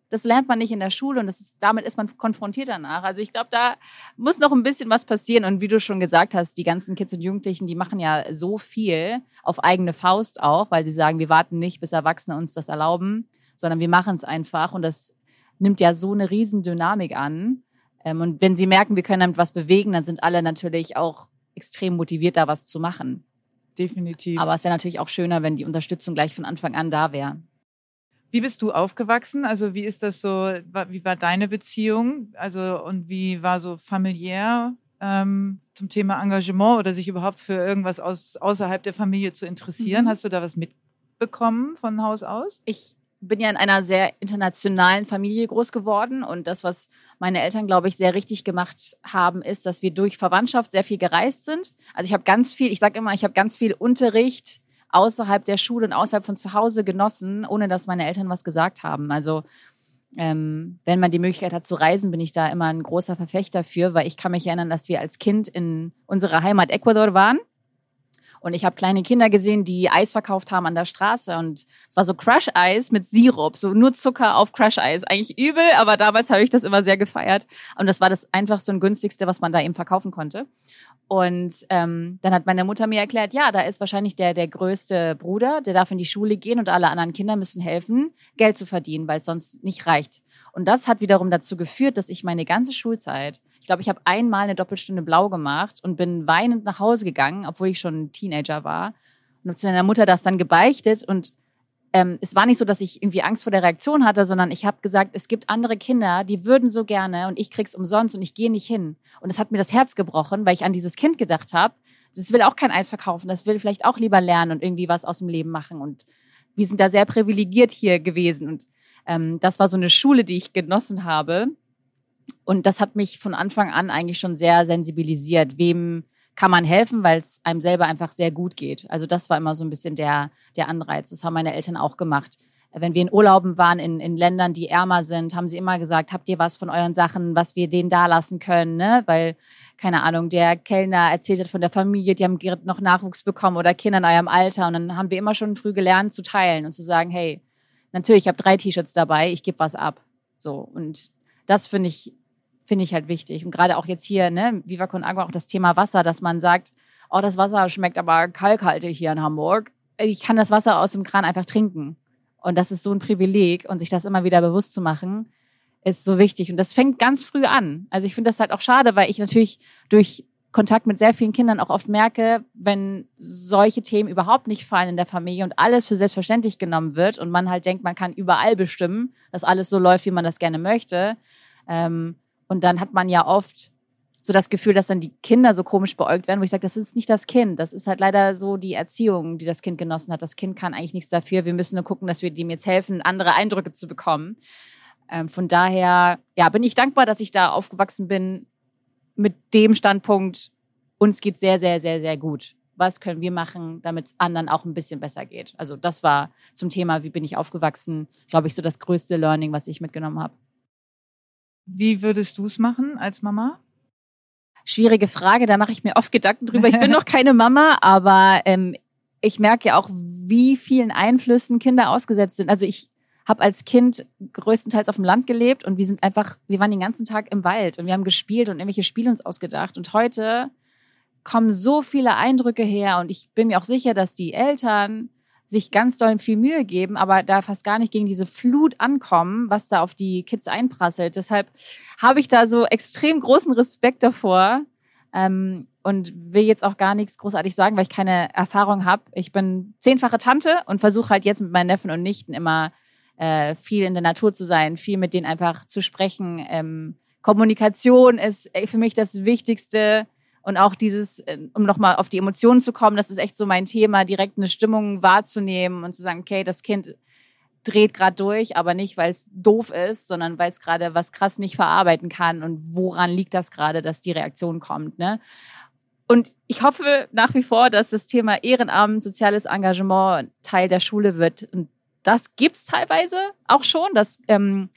Das lernt man nicht in der Schule und das ist, damit ist man konfrontiert danach. Also ich glaube, da muss noch ein bisschen was passieren. Und wie du schon gesagt hast, die ganzen Kids und Jugendlichen, die machen ja so viel auf eigene Faust auch, weil sie sagen, wir warten nicht, bis Erwachsene uns das erlauben, sondern wir machen es einfach. Und das nimmt ja so eine Riesendynamik an. Ähm, und wenn sie merken, wir können damit was bewegen, dann sind alle natürlich auch extrem motiviert, da was zu machen. Definitiv. Aber es wäre natürlich auch schöner, wenn die Unterstützung gleich von Anfang an da wäre. Wie bist du aufgewachsen? Also wie ist das so, wie war deine Beziehung? Also und wie war so familiär ähm, zum Thema Engagement oder sich überhaupt für irgendwas aus, außerhalb der Familie zu interessieren? Mhm. Hast du da was mitbekommen von Haus aus? Ich bin ja in einer sehr internationalen Familie groß geworden und das, was meine Eltern, glaube ich, sehr richtig gemacht haben, ist, dass wir durch Verwandtschaft sehr viel gereist sind. Also ich habe ganz viel, ich sage immer, ich habe ganz viel Unterricht außerhalb der Schule und außerhalb von zu Hause genossen, ohne dass meine Eltern was gesagt haben. Also ähm, wenn man die Möglichkeit hat zu reisen, bin ich da immer ein großer Verfechter für, weil ich kann mich erinnern, dass wir als Kind in unserer Heimat Ecuador waren und ich habe kleine Kinder gesehen, die Eis verkauft haben an der Straße. Und es war so Crush-Eis mit Sirup, so nur Zucker auf Crush-Eis. Eigentlich übel, aber damals habe ich das immer sehr gefeiert. Und das war das einfach so ein günstigste, was man da eben verkaufen konnte. Und ähm, dann hat meine Mutter mir erklärt, ja, da ist wahrscheinlich der, der größte Bruder, der darf in die Schule gehen und alle anderen Kinder müssen helfen, Geld zu verdienen, weil es sonst nicht reicht. Und das hat wiederum dazu geführt, dass ich meine ganze Schulzeit, ich glaube, ich habe einmal eine Doppelstunde blau gemacht und bin weinend nach Hause gegangen, obwohl ich schon ein Teenager war. Und habe zu meiner Mutter das dann gebeichtet. Und ähm, es war nicht so, dass ich irgendwie Angst vor der Reaktion hatte, sondern ich habe gesagt, es gibt andere Kinder, die würden so gerne und ich krieg's umsonst und ich gehe nicht hin. Und es hat mir das Herz gebrochen, weil ich an dieses Kind gedacht habe. Das will auch kein Eis verkaufen, das will vielleicht auch lieber lernen und irgendwie was aus dem Leben machen. Und wir sind da sehr privilegiert hier gewesen. Und ähm, das war so eine Schule, die ich genossen habe. Und das hat mich von Anfang an eigentlich schon sehr sensibilisiert. Wem kann man helfen, weil es einem selber einfach sehr gut geht. Also das war immer so ein bisschen der, der Anreiz. Das haben meine Eltern auch gemacht. Wenn wir in Urlauben waren in, in Ländern, die ärmer sind, haben sie immer gesagt, habt ihr was von euren Sachen, was wir denen da lassen können, ne? Weil, keine Ahnung, der Kellner erzählt hat von der Familie, die haben noch Nachwuchs bekommen oder Kinder in eurem Alter. Und dann haben wir immer schon früh gelernt zu teilen und zu sagen, hey, natürlich, ich habe drei T-Shirts dabei, ich gebe was ab. So. Und das finde ich, finde ich halt wichtig. Und gerade auch jetzt hier, ne, Viva Con Agua, auch das Thema Wasser, dass man sagt, oh, das Wasser schmeckt aber kalkhaltig hier in Hamburg. Ich kann das Wasser aus dem Kran einfach trinken. Und das ist so ein Privileg und sich das immer wieder bewusst zu machen, ist so wichtig. Und das fängt ganz früh an. Also ich finde das halt auch schade, weil ich natürlich durch Kontakt mit sehr vielen Kindern auch oft merke, wenn solche Themen überhaupt nicht fallen in der Familie und alles für selbstverständlich genommen wird und man halt denkt, man kann überall bestimmen, dass alles so läuft, wie man das gerne möchte. Ähm, und dann hat man ja oft so das Gefühl, dass dann die Kinder so komisch beäugt werden, wo ich sage, das ist nicht das Kind. Das ist halt leider so die Erziehung, die das Kind genossen hat. Das Kind kann eigentlich nichts dafür. Wir müssen nur gucken, dass wir dem jetzt helfen, andere Eindrücke zu bekommen. Ähm, von daher, ja, bin ich dankbar, dass ich da aufgewachsen bin mit dem Standpunkt, uns geht sehr, sehr, sehr, sehr gut. was können wir machen, damit es anderen auch ein bisschen besser geht. Also das war zum Thema, wie bin ich aufgewachsen, glaube ich, so das größte Learning, was ich mitgenommen habe. Wie würdest du es machen als Mama? Schwierige Frage, da mache ich mir oft Gedanken drüber. Ich bin noch keine Mama, aber ähm, ich merke ja auch, wie vielen Einflüssen Kinder ausgesetzt sind. Also ich habe als Kind größtenteils auf dem Land gelebt und wir sind einfach, wir waren den ganzen Tag im Wald und wir haben gespielt und irgendwelche Spiele uns ausgedacht. Und heute kommen so viele Eindrücke her und ich bin mir auch sicher, dass die Eltern sich ganz doll viel Mühe geben, aber da fast gar nicht gegen diese Flut ankommen, was da auf die Kids einprasselt. Deshalb habe ich da so extrem großen Respekt davor ähm, und will jetzt auch gar nichts großartig sagen, weil ich keine Erfahrung habe. Ich bin zehnfache Tante und versuche halt jetzt mit meinen Neffen und Nichten immer äh, viel in der Natur zu sein, viel mit denen einfach zu sprechen. Ähm, Kommunikation ist für mich das Wichtigste. Und auch dieses, äh, um nochmal auf die Emotionen zu kommen, das ist echt so mein Thema, direkt eine Stimmung wahrzunehmen und zu sagen, okay, das Kind dreht gerade durch, aber nicht, weil es doof ist, sondern weil es gerade was krass nicht verarbeiten kann. Und woran liegt das gerade, dass die Reaktion kommt? Ne? Und ich hoffe nach wie vor, dass das Thema Ehrenamt, soziales Engagement Teil der Schule wird. Und das gibt's teilweise auch schon, dass, ähm,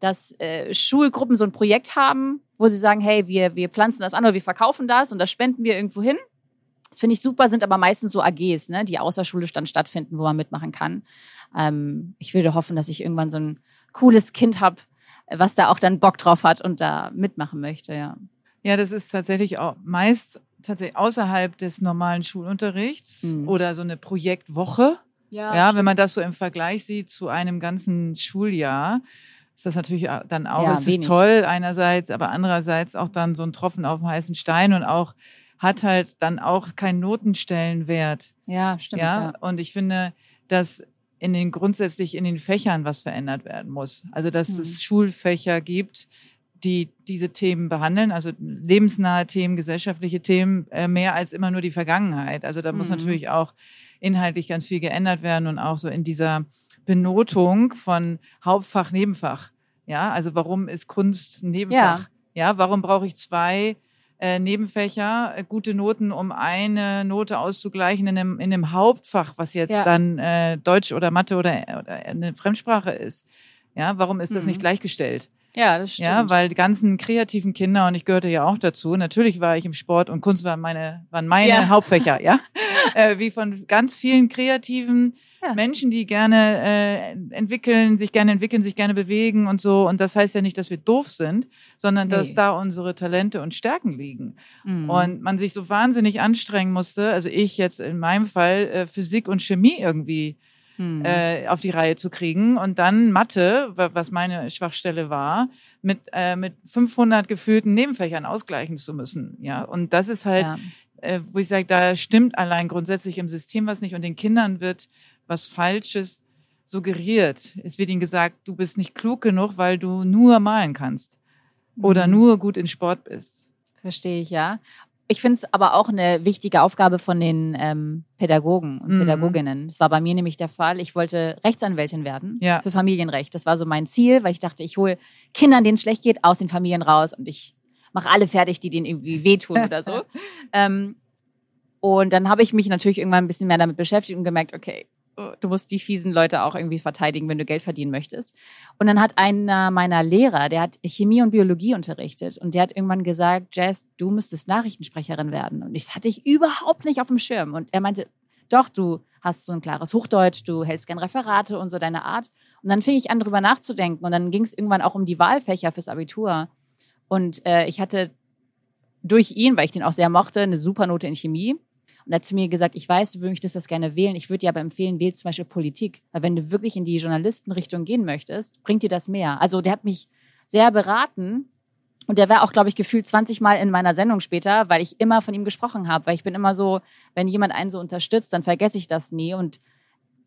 dass äh, Schulgruppen so ein Projekt haben, wo sie sagen, hey, wir, wir pflanzen das an oder wir verkaufen das und das spenden wir irgendwo hin. Das finde ich super, sind aber meistens so AGs, ne, die außerschulisch dann stattfinden, wo man mitmachen kann. Ähm, ich würde hoffen, dass ich irgendwann so ein cooles Kind habe, was da auch dann Bock drauf hat und da mitmachen möchte, ja. Ja, das ist tatsächlich auch meist tatsächlich außerhalb des normalen Schulunterrichts mhm. oder so eine Projektwoche. Ja, ja wenn man das so im Vergleich sieht zu einem ganzen Schuljahr, ist das natürlich dann auch, ja, es ist toll einerseits, aber andererseits auch dann so ein Tropfen auf dem heißen Stein und auch hat halt dann auch keinen Notenstellenwert. Ja, stimmt. Ja? ja, und ich finde, dass in den grundsätzlich in den Fächern was verändert werden muss. Also dass mhm. es Schulfächer gibt, die diese Themen behandeln, also lebensnahe Themen, gesellschaftliche Themen, äh, mehr als immer nur die Vergangenheit. Also da muss mhm. natürlich auch inhaltlich ganz viel geändert werden und auch so in dieser Benotung von Hauptfach, Nebenfach. Ja, also warum ist Kunst ein Nebenfach? Ja, ja warum brauche ich zwei äh, Nebenfächer, äh, gute Noten, um eine Note auszugleichen in einem, in einem Hauptfach, was jetzt ja. dann äh, Deutsch oder Mathe oder, oder eine Fremdsprache ist. Ja, warum ist das mhm. nicht gleichgestellt? Ja, das stimmt. Ja, weil die ganzen kreativen Kinder, und ich gehörte ja auch dazu, natürlich war ich im Sport und Kunst waren meine, waren meine ja. Hauptfächer, ja. [laughs] äh, wie von ganz vielen kreativen ja. Menschen, die gerne äh, entwickeln, sich gerne entwickeln, sich gerne bewegen und so. Und das heißt ja nicht, dass wir doof sind, sondern nee. dass da unsere Talente und Stärken liegen. Mhm. Und man sich so wahnsinnig anstrengen musste, also ich jetzt in meinem Fall, äh, Physik und Chemie irgendwie hm. äh, auf die Reihe zu kriegen. Und dann Mathe, was meine Schwachstelle war, mit, äh, mit 500 gefühlten Nebenfächern ausgleichen zu müssen. Ja, und das ist halt, ja. äh, wo ich sage, da stimmt allein grundsätzlich im System was nicht und den Kindern wird was Falsches suggeriert. Es wird ihnen gesagt, du bist nicht klug genug, weil du nur malen kannst oder mhm. nur gut in Sport bist. Verstehe ich, ja. Ich finde es aber auch eine wichtige Aufgabe von den ähm, Pädagogen und mhm. Pädagoginnen. Das war bei mir nämlich der Fall. Ich wollte Rechtsanwältin werden ja. für Familienrecht. Das war so mein Ziel, weil ich dachte, ich hole Kindern, denen es schlecht geht, aus den Familien raus und ich mache alle fertig, die denen irgendwie wehtun oder so. [laughs] ähm, und dann habe ich mich natürlich irgendwann ein bisschen mehr damit beschäftigt und gemerkt, okay, du musst die fiesen Leute auch irgendwie verteidigen, wenn du Geld verdienen möchtest. Und dann hat einer meiner Lehrer, der hat Chemie und Biologie unterrichtet und der hat irgendwann gesagt, Jess, du müsstest Nachrichtensprecherin werden. Und das hatte ich überhaupt nicht auf dem Schirm. Und er meinte, doch, du hast so ein klares Hochdeutsch, du hältst gern Referate und so deine Art. Und dann fing ich an, drüber nachzudenken. Und dann ging es irgendwann auch um die Wahlfächer fürs Abitur. Und äh, ich hatte durch ihn, weil ich den auch sehr mochte, eine super Note in Chemie. Und er hat zu mir gesagt, ich weiß, du möchtest das gerne wählen. Ich würde dir aber empfehlen, wähl zum Beispiel Politik. Weil wenn du wirklich in die Journalistenrichtung gehen möchtest, bringt dir das mehr. Also der hat mich sehr beraten. Und der war auch, glaube ich, gefühlt 20 Mal in meiner Sendung später, weil ich immer von ihm gesprochen habe. Weil ich bin immer so, wenn jemand einen so unterstützt, dann vergesse ich das nie. Und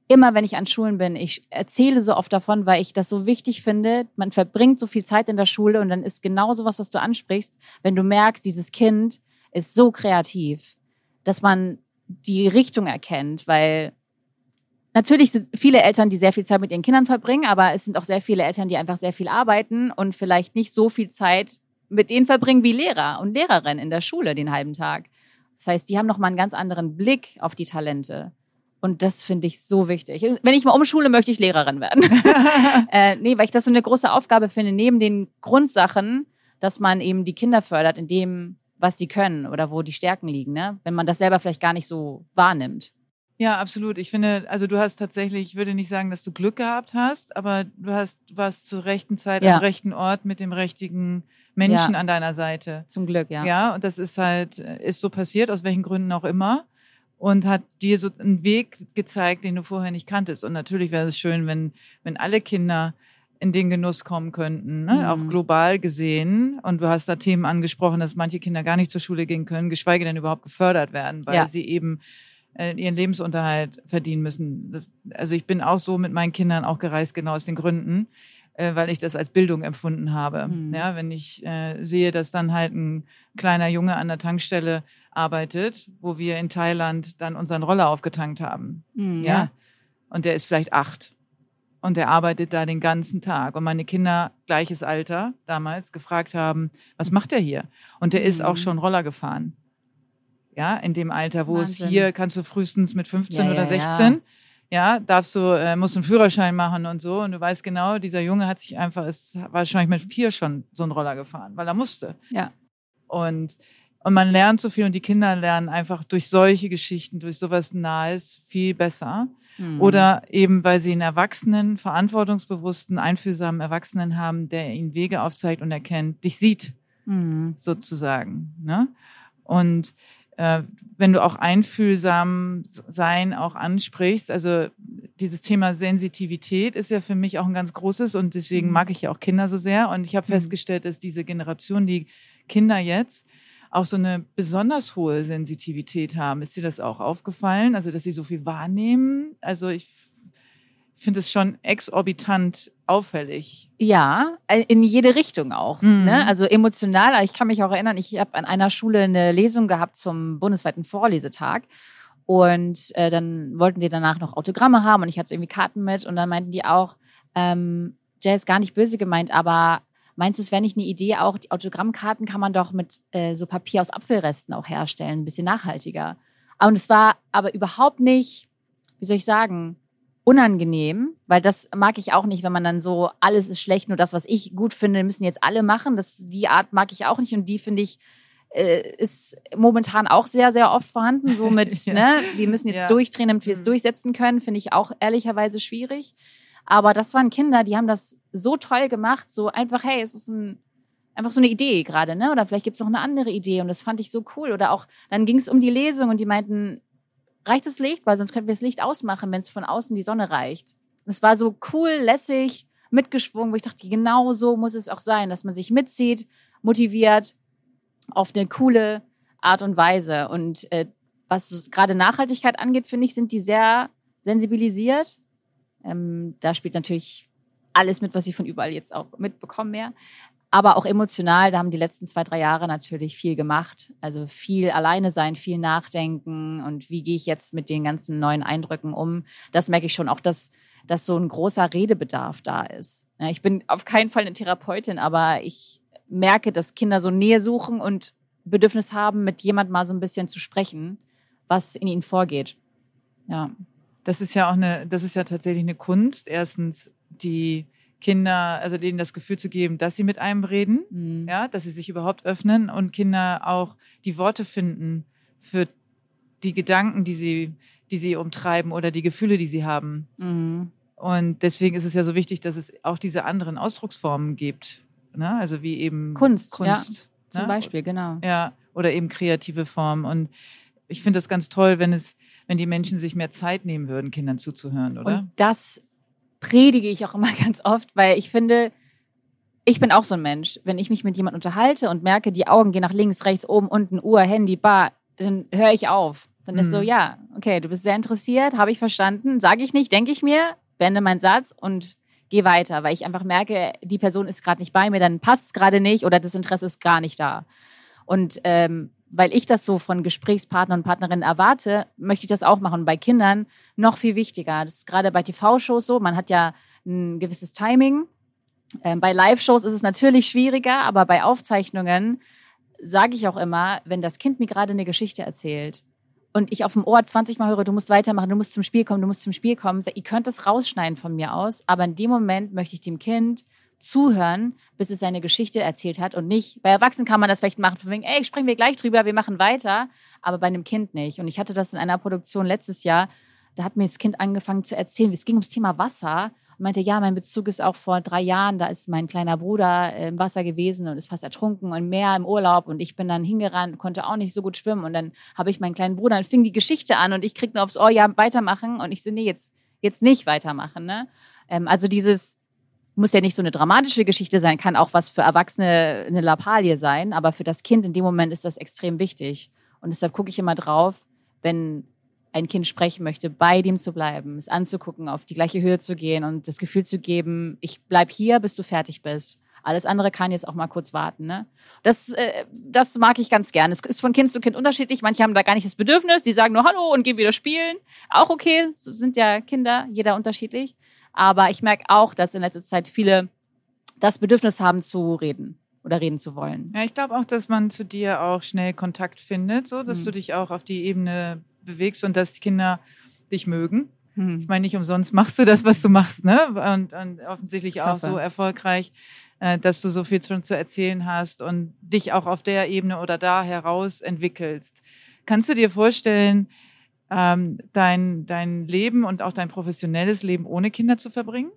immer, wenn ich an Schulen bin, ich erzähle so oft davon, weil ich das so wichtig finde. Man verbringt so viel Zeit in der Schule und dann ist genau so was, was du ansprichst, wenn du merkst, dieses Kind ist so kreativ dass man die Richtung erkennt, weil natürlich sind viele Eltern, die sehr viel Zeit mit ihren Kindern verbringen, aber es sind auch sehr viele Eltern, die einfach sehr viel arbeiten und vielleicht nicht so viel Zeit mit denen verbringen wie Lehrer und Lehrerinnen in der Schule den halben Tag. Das heißt, die haben nochmal einen ganz anderen Blick auf die Talente. Und das finde ich so wichtig. Wenn ich mal umschule, möchte ich Lehrerin werden. [laughs] äh, nee, weil ich das so eine große Aufgabe finde, neben den Grundsachen, dass man eben die Kinder fördert in dem, was sie können oder wo die Stärken liegen, ne? wenn man das selber vielleicht gar nicht so wahrnimmt. Ja, absolut. Ich finde, also du hast tatsächlich, ich würde nicht sagen, dass du Glück gehabt hast, aber du hast, warst zur rechten Zeit Ja. am rechten Ort mit dem richtigen Menschen Ja. an deiner Seite. Zum Glück, ja. Ja, und das ist halt, ist so passiert, aus welchen Gründen auch immer. Und hat dir so einen Weg gezeigt, den du vorher nicht kanntest. Und natürlich wäre es schön, wenn, wenn alle Kinder in den Genuss kommen könnten, ne? Mhm. auch global gesehen. Und du hast da Themen angesprochen, dass manche Kinder gar nicht zur Schule gehen können, geschweige denn überhaupt gefördert werden, weil Ja. sie eben äh, ihren Lebensunterhalt verdienen müssen. Das, also ich bin auch so mit meinen Kindern auch gereist, genau aus den Gründen, äh, weil ich das als Bildung empfunden habe. Mhm. Ja, wenn ich äh, sehe, dass dann halt ein kleiner Junge an der Tankstelle arbeitet, wo wir in Thailand dann unseren Roller aufgetankt haben. Mhm, Ja. Und der ist vielleicht acht. Und der arbeitet da den ganzen Tag. Und meine Kinder, gleiches Alter damals, gefragt haben, was macht der hier? Und der ist auch Mhm. schon Roller gefahren. Ja, in dem Alter, wo Wahnsinn. es hier kannst du frühestens mit 15 Ja, oder ja, 16, ja, darfst du, äh, musst einen Führerschein machen und so. Und du weißt genau, dieser Junge hat sich einfach, ist wahrscheinlich mit vier schon so einen Roller gefahren, weil er musste. Ja. Und, und man lernt so viel und die Kinder lernen einfach durch solche Geschichten, durch sowas Nahes viel besser. Mhm. Oder eben, weil sie einen Erwachsenen, verantwortungsbewussten, einfühlsamen Erwachsenen haben, der ihnen Wege aufzeigt und erkennt, dich sieht, Mhm. sozusagen. Ne? Und äh, wenn du auch einfühlsam sein auch ansprichst, also dieses Thema Sensitivität ist ja für mich auch ein ganz großes und deswegen Mhm. mag ich ja auch Kinder so sehr. Und ich habe Mhm. festgestellt, dass diese Generation, die Kinder jetzt, auch so eine besonders hohe Sensitivität haben. Ist dir das auch aufgefallen? Also, dass sie so viel wahrnehmen? Also, ich finde es schon exorbitant auffällig. Ja, äh, in jede Richtung auch. Mhm. Ne? Also emotional. Ich kann mich auch erinnern, ich habe an einer Schule eine Lesung gehabt zum bundesweiten Vorlesetag. Und äh, dann wollten die danach noch Autogramme haben und ich hatte irgendwie Karten mit. Und dann meinten die auch, ähm, Jay ist gar nicht böse gemeint, aber meinst du, es wäre nicht eine Idee auch, die Autogrammkarten kann man doch mit äh, so Papier aus Apfelresten auch herstellen, ein bisschen nachhaltiger. Und es war aber überhaupt nicht, wie soll ich sagen, unangenehm, weil das mag ich auch nicht, wenn man dann so, alles ist schlecht, nur das, was ich gut finde, müssen jetzt alle machen. Das, die Art mag ich auch nicht und die finde ich, äh, ist momentan auch sehr, sehr oft vorhanden. So [laughs] mit, Ja. ne, wir müssen jetzt Ja. durchdrehen, damit wir es Mhm. durchsetzen können, finde ich auch ehrlicherweise schwierig. Aber das waren Kinder, die haben das so toll gemacht, so einfach, hey, es ist ein, einfach so eine Idee gerade, ne? Oder vielleicht gibt es noch eine andere Idee und das fand ich so cool. Oder auch, dann ging es um die Lesung und die meinten, reicht das Licht? Weil sonst könnten wir das Licht ausmachen, wenn es von außen die Sonne reicht. Und es war so cool, lässig, mitgeschwungen, wo ich dachte, genau so muss es auch sein, dass man sich mitzieht, motiviert, auf eine coole Art und Weise. Und äh, was gerade Nachhaltigkeit angeht, finde ich, sind die sehr sensibilisiert. Ähm, da spielt natürlich alles mit, was ich von überall jetzt auch mitbekomme mehr. Aber auch emotional, da haben die letzten zwei, drei Jahre natürlich viel gemacht. Also viel alleine sein, viel nachdenken und wie gehe ich jetzt mit den ganzen neuen Eindrücken um. Das merke ich schon auch, dass, dass so ein großer Redebedarf da ist. Ich bin auf keinen Fall eine Therapeutin, aber ich merke, dass Kinder so Nähe suchen und Bedürfnis haben, mit jemand mal so ein bisschen zu sprechen, was in ihnen vorgeht. Ja. Das ist ja auch eine, das ist ja tatsächlich eine Kunst. Erstens, die Kinder, also denen das Gefühl zu geben, dass sie mit einem reden, Mhm. ja, dass sie sich überhaupt öffnen und Kinder auch die Worte finden für die Gedanken, die sie, die sie umtreiben oder die Gefühle, die sie haben. Mhm. Und deswegen ist es ja so wichtig, dass es auch diese anderen Ausdrucksformen gibt. Ne? Also wie eben Kunst, ja, Kunst Zum ne? Beispiel, genau. Ja, oder eben kreative Formen. Und ich finde das ganz toll, wenn es, wenn die Menschen sich mehr Zeit nehmen würden, Kindern zuzuhören, oder? Und das predige ich auch immer [laughs] ganz oft, weil ich finde, ich bin auch so ein Mensch. Wenn ich mich mit jemandem unterhalte und merke, die Augen gehen nach links, rechts, oben, unten, Uhr, Handy, Bar, dann höre ich auf. Dann ist Mhm. so, ja, okay, du bist sehr interessiert, habe ich verstanden, sage ich nicht, denke ich mir, beende meinen Satz und gehe weiter, weil ich einfach merke, die Person ist gerade nicht bei mir, dann passt es gerade nicht oder das Interesse ist gar nicht da. Und ähm, weil ich das so von Gesprächspartnern und Partnerinnen erwarte, möchte ich das auch machen. Bei Kindern noch viel wichtiger. Das ist gerade bei TV-Shows so. Man hat ja ein gewisses Timing. Ähm, bei Live-Shows ist es natürlich schwieriger, aber bei Aufzeichnungen sage ich auch immer, wenn das Kind mir gerade eine Geschichte erzählt und ich auf dem Ohr 20 Mal höre, du musst weitermachen, du musst zum Spiel kommen, du musst zum Spiel kommen, ihr könnt das rausschneiden von mir aus, aber in dem Moment möchte ich dem Kind zuhören, bis es seine Geschichte erzählt hat und nicht, bei Erwachsenen kann man das vielleicht machen, von wegen, ey, springen wir gleich drüber, wir machen weiter, aber bei einem Kind nicht. Und ich hatte das in einer Produktion letztes Jahr, da hat mir das Kind angefangen zu erzählen, es ging ums Thema Wasser und meinte, ja, mein Bezug ist auch vor drei Jahren, da ist mein kleiner Bruder im Wasser gewesen und ist fast ertrunken und mehr im Urlaub und ich bin dann hingerannt, konnte auch nicht so gut schwimmen und dann habe ich meinen kleinen Bruder, dann fing die Geschichte an und ich krieg nur aufs Ohr, ja, weitermachen und ich so, nee, jetzt, jetzt nicht weitermachen, ne? Ähm, also dieses, muss ja nicht so eine dramatische Geschichte sein, kann auch was für Erwachsene eine Lappalie sein, aber für das Kind in dem Moment ist das extrem wichtig. Und deshalb gucke ich immer drauf, wenn ein Kind sprechen möchte, bei dem zu bleiben, es anzugucken, auf die gleiche Höhe zu gehen und das Gefühl zu geben, ich bleib hier, bis du fertig bist. Alles andere kann jetzt auch mal kurz warten. Ne? Das, äh, das mag ich ganz gern. Es ist von Kind zu Kind unterschiedlich. Manche haben da gar nicht das Bedürfnis. Die sagen nur Hallo und gehen wieder spielen. Auch okay. So sind ja Kinder, jeder unterschiedlich. Aber ich merke auch, dass in letzter Zeit viele das Bedürfnis haben zu reden oder reden zu wollen. Ja, ich glaube auch, dass man zu dir auch schnell Kontakt findet, so dass Mhm. du dich auch auf die Ebene bewegst und dass die Kinder dich mögen. Hm. Ich meine, nicht umsonst machst du das, was du machst, ne? Und, und offensichtlich Ich auch so erfolgreich, äh, dass du so viel schon zu erzählen hast und dich auch auf der Ebene oder da heraus entwickelst. Kannst du dir vorstellen, ähm, dein, dein Leben und auch dein professionelles Leben ohne Kinder zu verbringen?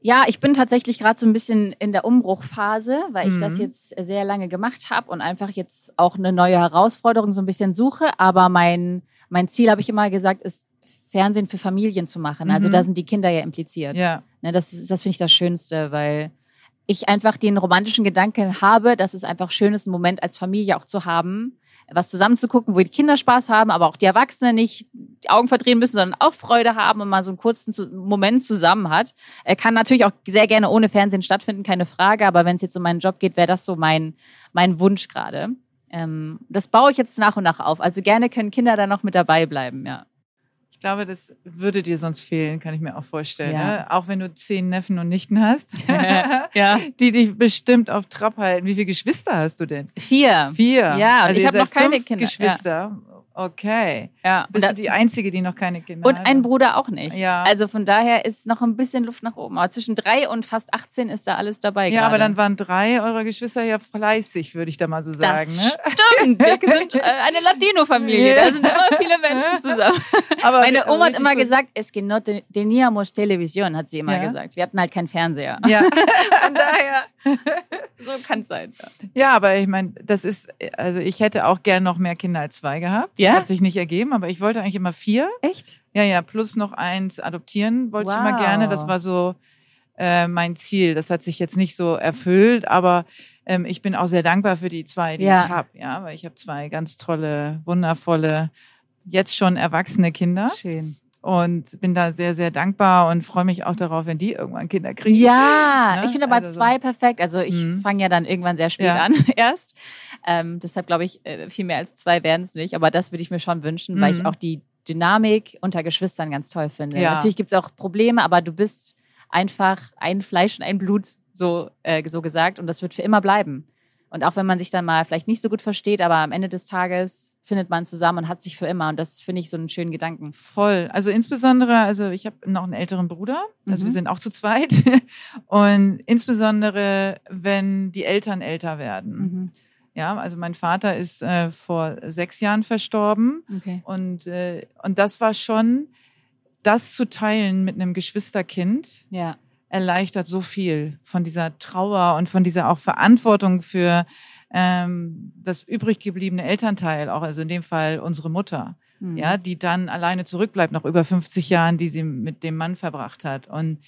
Ja, ich bin tatsächlich gerade so ein bisschen in der Umbruchphase, weil ich das Mhm. jetzt sehr lange gemacht habe und einfach jetzt auch eine neue Herausforderung so ein bisschen suche. Aber mein, mein Ziel, habe ich immer gesagt, ist, Fernsehen für Familien zu machen. Also Mhm. da sind die Kinder ja impliziert. Ja. Ne, das ist- das finde ich das Schönste, weil ich einfach den romantischen Gedanken habe, dass es einfach schön ist, einen Moment als Familie auch zu haben, was zusammen zu gucken, wo die Kinder Spaß haben, aber auch die Erwachsenen nicht die Augen verdrehen müssen, sondern auch Freude haben und mal so einen kurzen Moment zusammen hat. Er kann natürlich auch sehr gerne ohne Fernsehen stattfinden, keine Frage, aber wenn es jetzt um meinen Job geht, wäre das so mein, mein Wunsch gerade. Ähm, das baue ich jetzt nach und nach auf. Also gerne können Kinder da noch mit dabei bleiben, ja. Ich glaube, das würde dir sonst fehlen, kann ich mir auch vorstellen. Ja. Ne? Auch wenn du zehn Neffen und Nichten hast, [laughs] ja. die dich bestimmt auf Trab halten. Wie viele Geschwister hast du denn? Vier. Vier. Also Ja, und ich ihr hab noch keine fünf Kinder, ja. Okay. Ja. Bist Und du die Einzige, die noch keine Kinder Und hat? ein Bruder auch nicht. Ja. Also von daher ist noch ein bisschen Luft nach oben. Aber zwischen drei und fast 18 ist da alles dabei. Ja, gerade. aber dann waren drei eurer Geschwister ja fleißig, würde ich da mal so sagen. das Ne? stimmt. Wir [laughs] sind äh, eine Latino-Familie. Da sind immer viele Menschen zusammen. [laughs] Aber Meine Oma hat immer gut. gesagt, es que no te- teníamos Television, hat sie immer Ja. gesagt. Wir hatten halt keinen Fernseher. Ja. [laughs] Von daher, so kann es sein. ja, aber ich meine, das ist, also ich hätte auch gern noch mehr Kinder als zwei gehabt. Ja? Hat sich nicht ergeben, aber ich wollte eigentlich immer vier. Echt? Ja, ja, plus noch eins adoptieren wollte ich Wow. immer gerne. Das war so äh, mein Ziel. Das hat sich jetzt nicht so erfüllt, aber ähm, ich bin auch sehr dankbar für die zwei, die Ja. ich habe. Ja, weil ich habe zwei ganz tolle, wundervolle, jetzt schon erwachsene Kinder Schön. Und bin da sehr, sehr dankbar und freue mich auch darauf, wenn die irgendwann Kinder kriegen. Ja, Ne? ich finde aber Also so. zwei perfekt. Also ich Mhm. fange ja dann irgendwann sehr spät Ja. an [laughs] erst. Ähm, deshalb glaube ich, äh, viel mehr als zwei werden es nicht. Aber das würde ich mir schon wünschen, weil ich Mhm. auch die Dynamik unter Geschwistern ganz toll finde. Ja. Natürlich gibt es auch Probleme, aber du bist einfach ein Fleisch und ein Blut, so, äh, so gesagt. Und das wird für immer bleiben. Und auch wenn man sich dann mal vielleicht nicht so gut versteht, aber am Ende des Tages findet man zusammen und hat sich für immer. Und das finde ich so einen schönen Gedanken. Voll. Also insbesondere, also ich habe noch einen älteren Bruder, also Mhm. wir sind auch zu zweit. [laughs] Und insbesondere, wenn die Eltern älter werden. Mhm. Ja, also mein Vater ist äh, vor sechs Jahren verstorben. Okay. Und, äh, und das war schon, das zu teilen mit einem Geschwisterkind, Ja. Erleichtert so viel von dieser Trauer und von dieser auch Verantwortung für ähm, das übrig gebliebene Elternteil, auch also in dem Fall unsere Mutter, Mhm. ja, die dann alleine zurückbleibt nach über 50 Jahren, die sie mit dem Mann verbracht hat. Und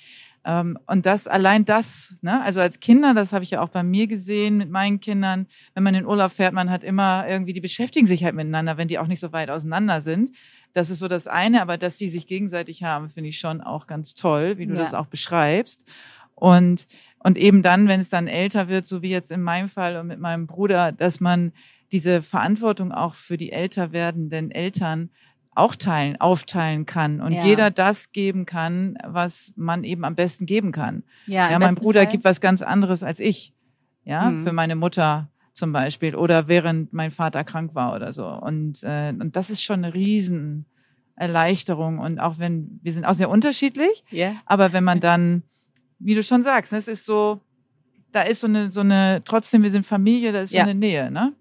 ähm, und das, allein das, ne, also als Kinder, das habe ich ja auch bei mir gesehen mit meinen Kindern, wenn man in Urlaub fährt, man hat immer irgendwie, die beschäftigen sich halt miteinander, wenn die auch nicht so weit auseinander sind. Das ist so das eine, aber dass die sich gegenseitig haben, finde ich schon auch ganz toll, wie du Ja. das auch beschreibst. Und, und eben dann, wenn es dann älter wird, so wie jetzt in meinem Fall und mit meinem Bruder, dass man diese Verantwortung auch für die älter werdenden Eltern auch teilen, aufteilen kann und Ja. jeder das geben kann, was man eben am besten geben kann. Ja, Ja, mein Bruder Fall. gibt was ganz anderes als ich. Ja, Mhm. für meine Mutter zum Beispiel oder während mein Vater krank war oder so. Und, äh, und das ist schon eine Riesenerleichterung. Und auch wenn, wir sind auch sehr unterschiedlich, Ja. aber wenn man dann, wie du schon sagst, ne, es ist so, da ist so eine, so eine, trotzdem, wir sind Familie, da ist so Ja. eine Nähe, ne?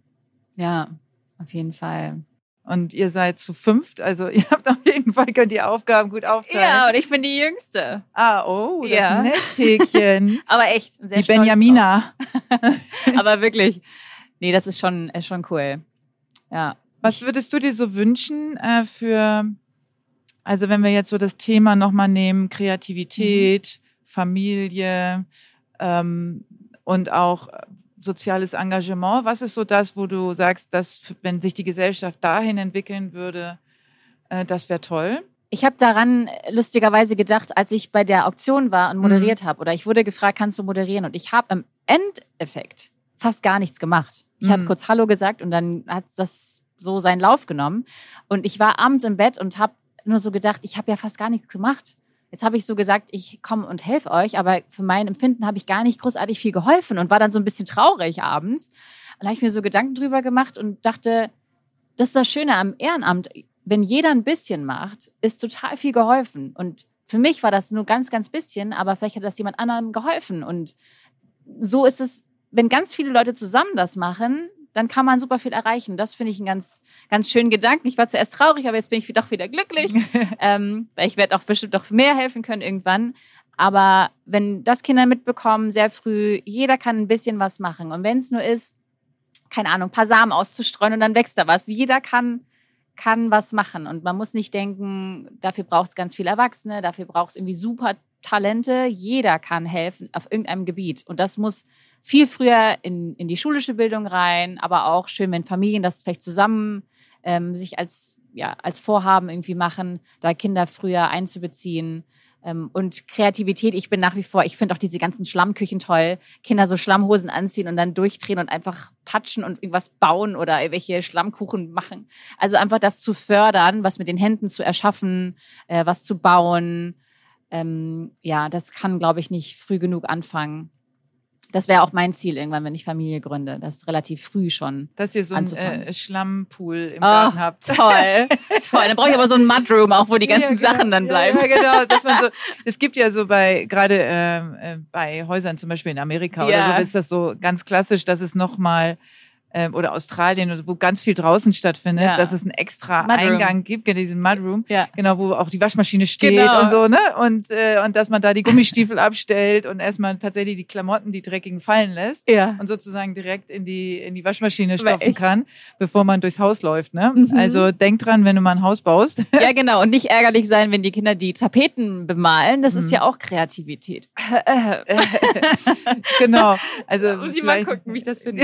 Ja, auf jeden Fall. Und ihr seid zu fünft, also [laughs] ihr habt auf jeden Fall, könnt die Aufgaben gut aufteilen. Ja, und ich bin die Jüngste. Ah, oh, das Ja. ist ein Nesthäkchen. [laughs] Aber echt, sehr die Benjamina. [laughs] Aber wirklich. Nee, das ist schon, ist schon cool. Ja. Was würdest du dir so wünschen äh, für, also wenn wir jetzt so das Thema nochmal nehmen, Kreativität, Familie ähm, und auch äh, soziales Engagement, was ist so das, wo du sagst, dass wenn sich die Gesellschaft dahin entwickeln würde, äh, das wäre toll? Ich habe daran äh, lustigerweise gedacht, als ich bei der Auktion war und moderiert habe, oder ich wurde gefragt, kannst du moderieren? Und ich habe im Endeffekt fast gar nichts gemacht. Ich habe Mhm. kurz Hallo gesagt und dann hat das so seinen Lauf genommen. Und ich war abends im Bett und habe nur so gedacht, ich habe ja fast gar nichts gemacht. Jetzt habe ich so gesagt, ich komme und helfe euch, aber für mein Empfinden habe ich gar nicht großartig viel geholfen und war dann so ein bisschen traurig abends. Und da habe ich mir so Gedanken drüber gemacht und dachte, das ist das Schöne am Ehrenamt. Wenn jeder ein bisschen macht, ist total viel geholfen. Und für mich war das nur ganz, ganz bisschen, aber vielleicht hat das jemand anderem geholfen. Und so ist es, wenn ganz viele Leute zusammen das machen, dann kann man super viel erreichen. Das finde ich einen ganz, ganz schönen Gedanken. Ich war zuerst traurig, aber jetzt bin ich doch wieder glücklich. [laughs] ähm, weil ich werde auch bestimmt noch mehr helfen können irgendwann. Aber wenn das Kinder mitbekommen, sehr früh, jeder kann ein bisschen was machen. Und wenn es nur ist, keine Ahnung, ein paar Samen auszustreuen und dann wächst da was. Jeder kann, kann was machen. Und man muss nicht denken, dafür braucht es ganz viele Erwachsene, dafür braucht es irgendwie super Talente. Jeder kann helfen auf irgendeinem Gebiet. Und das muss viel früher in, in die schulische Bildung rein, aber auch schön, wenn Familien das vielleicht zusammen ähm, sich als, ja, als Vorhaben irgendwie machen, da Kinder früher einzubeziehen. Ähm, und Kreativität, ich bin nach wie vor, ich finde auch diese ganzen Schlammküchen toll. Kinder so Schlammhosen anziehen und dann durchdrehen und einfach patschen und irgendwas bauen oder irgendwelche Schlammkuchen machen. Also einfach das zu fördern, was mit den Händen zu erschaffen, äh, was zu bauen. Ähm, ja, das kann, glaube ich, nicht früh genug anfangen. Das wäre auch mein Ziel irgendwann, wenn ich Familie gründe. Das ist relativ früh schon. Dass ihr so einen äh, Schlammpool im Ah, Garten habt. [laughs] Toll, toll. Dann brauche ich aber so ein Mudroom, auch wo die [laughs] ganzen Ja, genau. Sachen dann bleiben. Ja, genau. Dass man so, es gibt ja so bei, gerade ähm, äh, bei Häusern zum Beispiel in Amerika oder Ja. so, ist das so ganz klassisch, dass es nochmal ähm, oder Australien, wo ganz viel draußen stattfindet, Ja. dass es einen extra Mudroom. Eingang gibt, genau, diesen Mudroom, Ja. genau, wo auch die Waschmaschine steht Genau. und so, ne? Und, äh, und dass man da die Gummistiefel [laughs] abstellt und erstmal tatsächlich die Klamotten, die dreckigen, fallen lässt Ja. und sozusagen direkt in die, in die Waschmaschine stopfen kann, bevor man durchs Haus läuft, ne? Mhm. Also denk dran, wenn du mal ein Haus baust. [laughs] ja, genau. Und nicht ärgerlich sein, wenn die Kinder die Tapeten bemalen. Das Mhm. ist ja auch Kreativität. [laughs] genau. Also Muss ich mal gucken, wie ich das finde.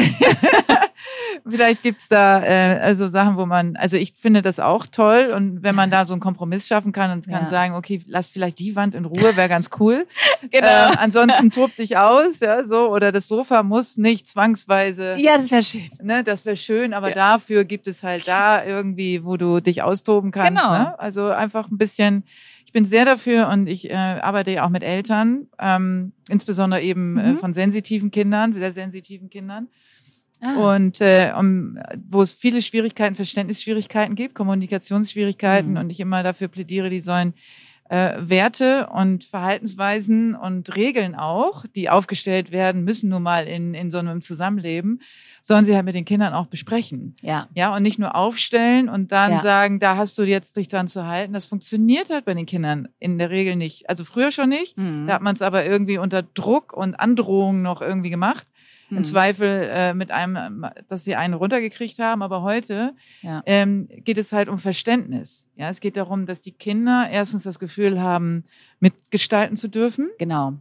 Vielleicht gibt's da äh, also Sachen, wo man, also ich finde das auch toll und wenn man da so einen Kompromiss schaffen kann und kann Ja. sagen, okay, lass vielleicht die Wand in Ruhe, wäre ganz cool. [laughs] Genau. Ähm, ansonsten [laughs] tob dich aus, ja, so oder das Sofa muss nicht zwangsweise. ja, das wäre schön. Ne, das wäre schön, aber Ja. dafür gibt es halt da irgendwie, wo du dich austoben kannst. Genau. Ne? Also einfach ein bisschen, ich bin sehr dafür und ich äh, arbeite ja auch mit Eltern, ähm, insbesondere eben äh, Mhm. von sensitiven Kindern, sehr sensitiven Kindern. Ah. Und äh, um, wo es viele Schwierigkeiten, Verständnisschwierigkeiten gibt, Kommunikationsschwierigkeiten Mhm. und ich immer dafür plädiere, die sollen äh, Werte und Verhaltensweisen und Regeln auch, die aufgestellt werden, müssen nun mal in, in so einem Zusammenleben, sollen sie halt mit den Kindern auch besprechen. ja. Ja, und nicht nur aufstellen und dann Ja. sagen, da hast du jetzt dich dran zu halten. Das funktioniert halt bei den Kindern in der Regel nicht. Also früher schon nicht. Mhm. Da hat man es aber irgendwie unter Druck und Androhung noch irgendwie gemacht. Im Mhm. Zweifel äh, mit einem, dass sie einen runtergekriegt haben. Aber heute Ja. ähm, geht es halt um Verständnis. Ja, es geht darum, dass die Kinder erstens das Gefühl haben, mitgestalten zu dürfen. Genau.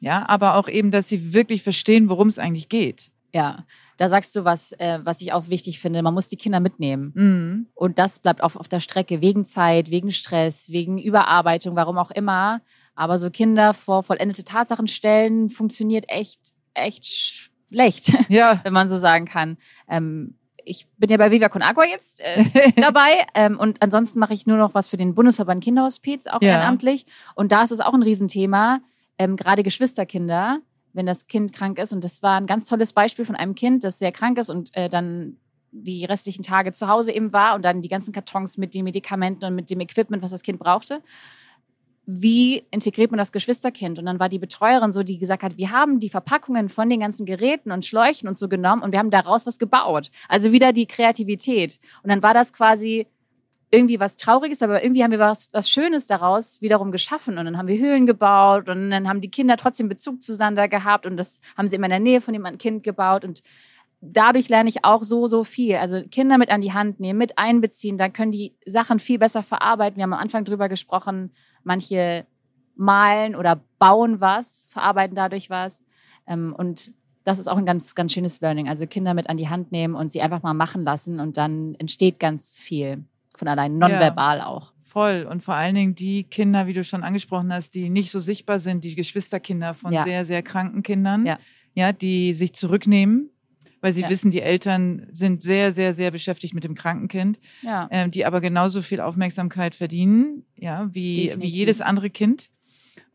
Ja, aber auch eben, dass sie wirklich verstehen, worum es eigentlich geht. Ja. Da sagst du was, äh, was ich auch wichtig finde. Man muss die Kinder mitnehmen. Mhm. Und das bleibt auf, auf der Strecke wegen Zeit, wegen Stress, wegen Überarbeitung, warum auch immer. Aber so Kinder vor vollendete Tatsachen stellen, funktioniert echt, echt schlecht, [laughs] Ja. wenn man so sagen kann. Ähm, ich bin ja bei Viva Con Agua jetzt äh, [laughs] dabei ähm, und ansonsten mache ich nur noch was für den Bundesverband Kinderhospiz, auch Ja. ehrenamtlich. Und da ist es auch ein Riesenthema, ähm, gerade Geschwisterkinder. wenn das Kind krank ist. Und das war ein ganz tolles Beispiel von einem Kind, das sehr krank ist und äh, dann die restlichen Tage zu Hause eben war und dann die ganzen Kartons mit den Medikamenten und mit dem Equipment, was das Kind brauchte. Wie integriert man das Geschwisterkind? Und dann war die Betreuerin so, die gesagt hat, wir haben die Verpackungen von den ganzen Geräten und Schläuchen und so genommen und wir haben daraus was gebaut. Also wieder die Kreativität. Und dann war das quasi irgendwie was Trauriges, aber irgendwie haben wir was, was Schönes daraus wiederum geschaffen. Und dann haben wir Höhlen gebaut und dann haben die Kinder trotzdem Bezug zueinander gehabt und das haben sie immer in der Nähe von dem Kind gebaut und dadurch lerne ich auch so, so viel. Also Kinder mit an die Hand nehmen, mit einbeziehen, dann können die Sachen viel besser verarbeiten. Wir haben am Anfang drüber gesprochen, manche malen oder bauen was, verarbeiten dadurch was. Ähm, und das ist auch ein ganz, ganz schönes Learning. Also Kinder mit an die Hand nehmen und sie einfach mal machen lassen und dann entsteht ganz viel von allein, nonverbal ja, auch. Voll. Und vor allen Dingen die Kinder, wie du schon angesprochen hast, die nicht so sichtbar sind, die Geschwisterkinder von ja. sehr, sehr kranken Kindern, ja. ja, die sich zurücknehmen weil sie ja. wissen, die Eltern sind sehr, sehr, sehr beschäftigt mit dem Krankenkind, ja. ähm, die aber genauso viel Aufmerksamkeit verdienen, ja, wie, wie jedes andere Kind.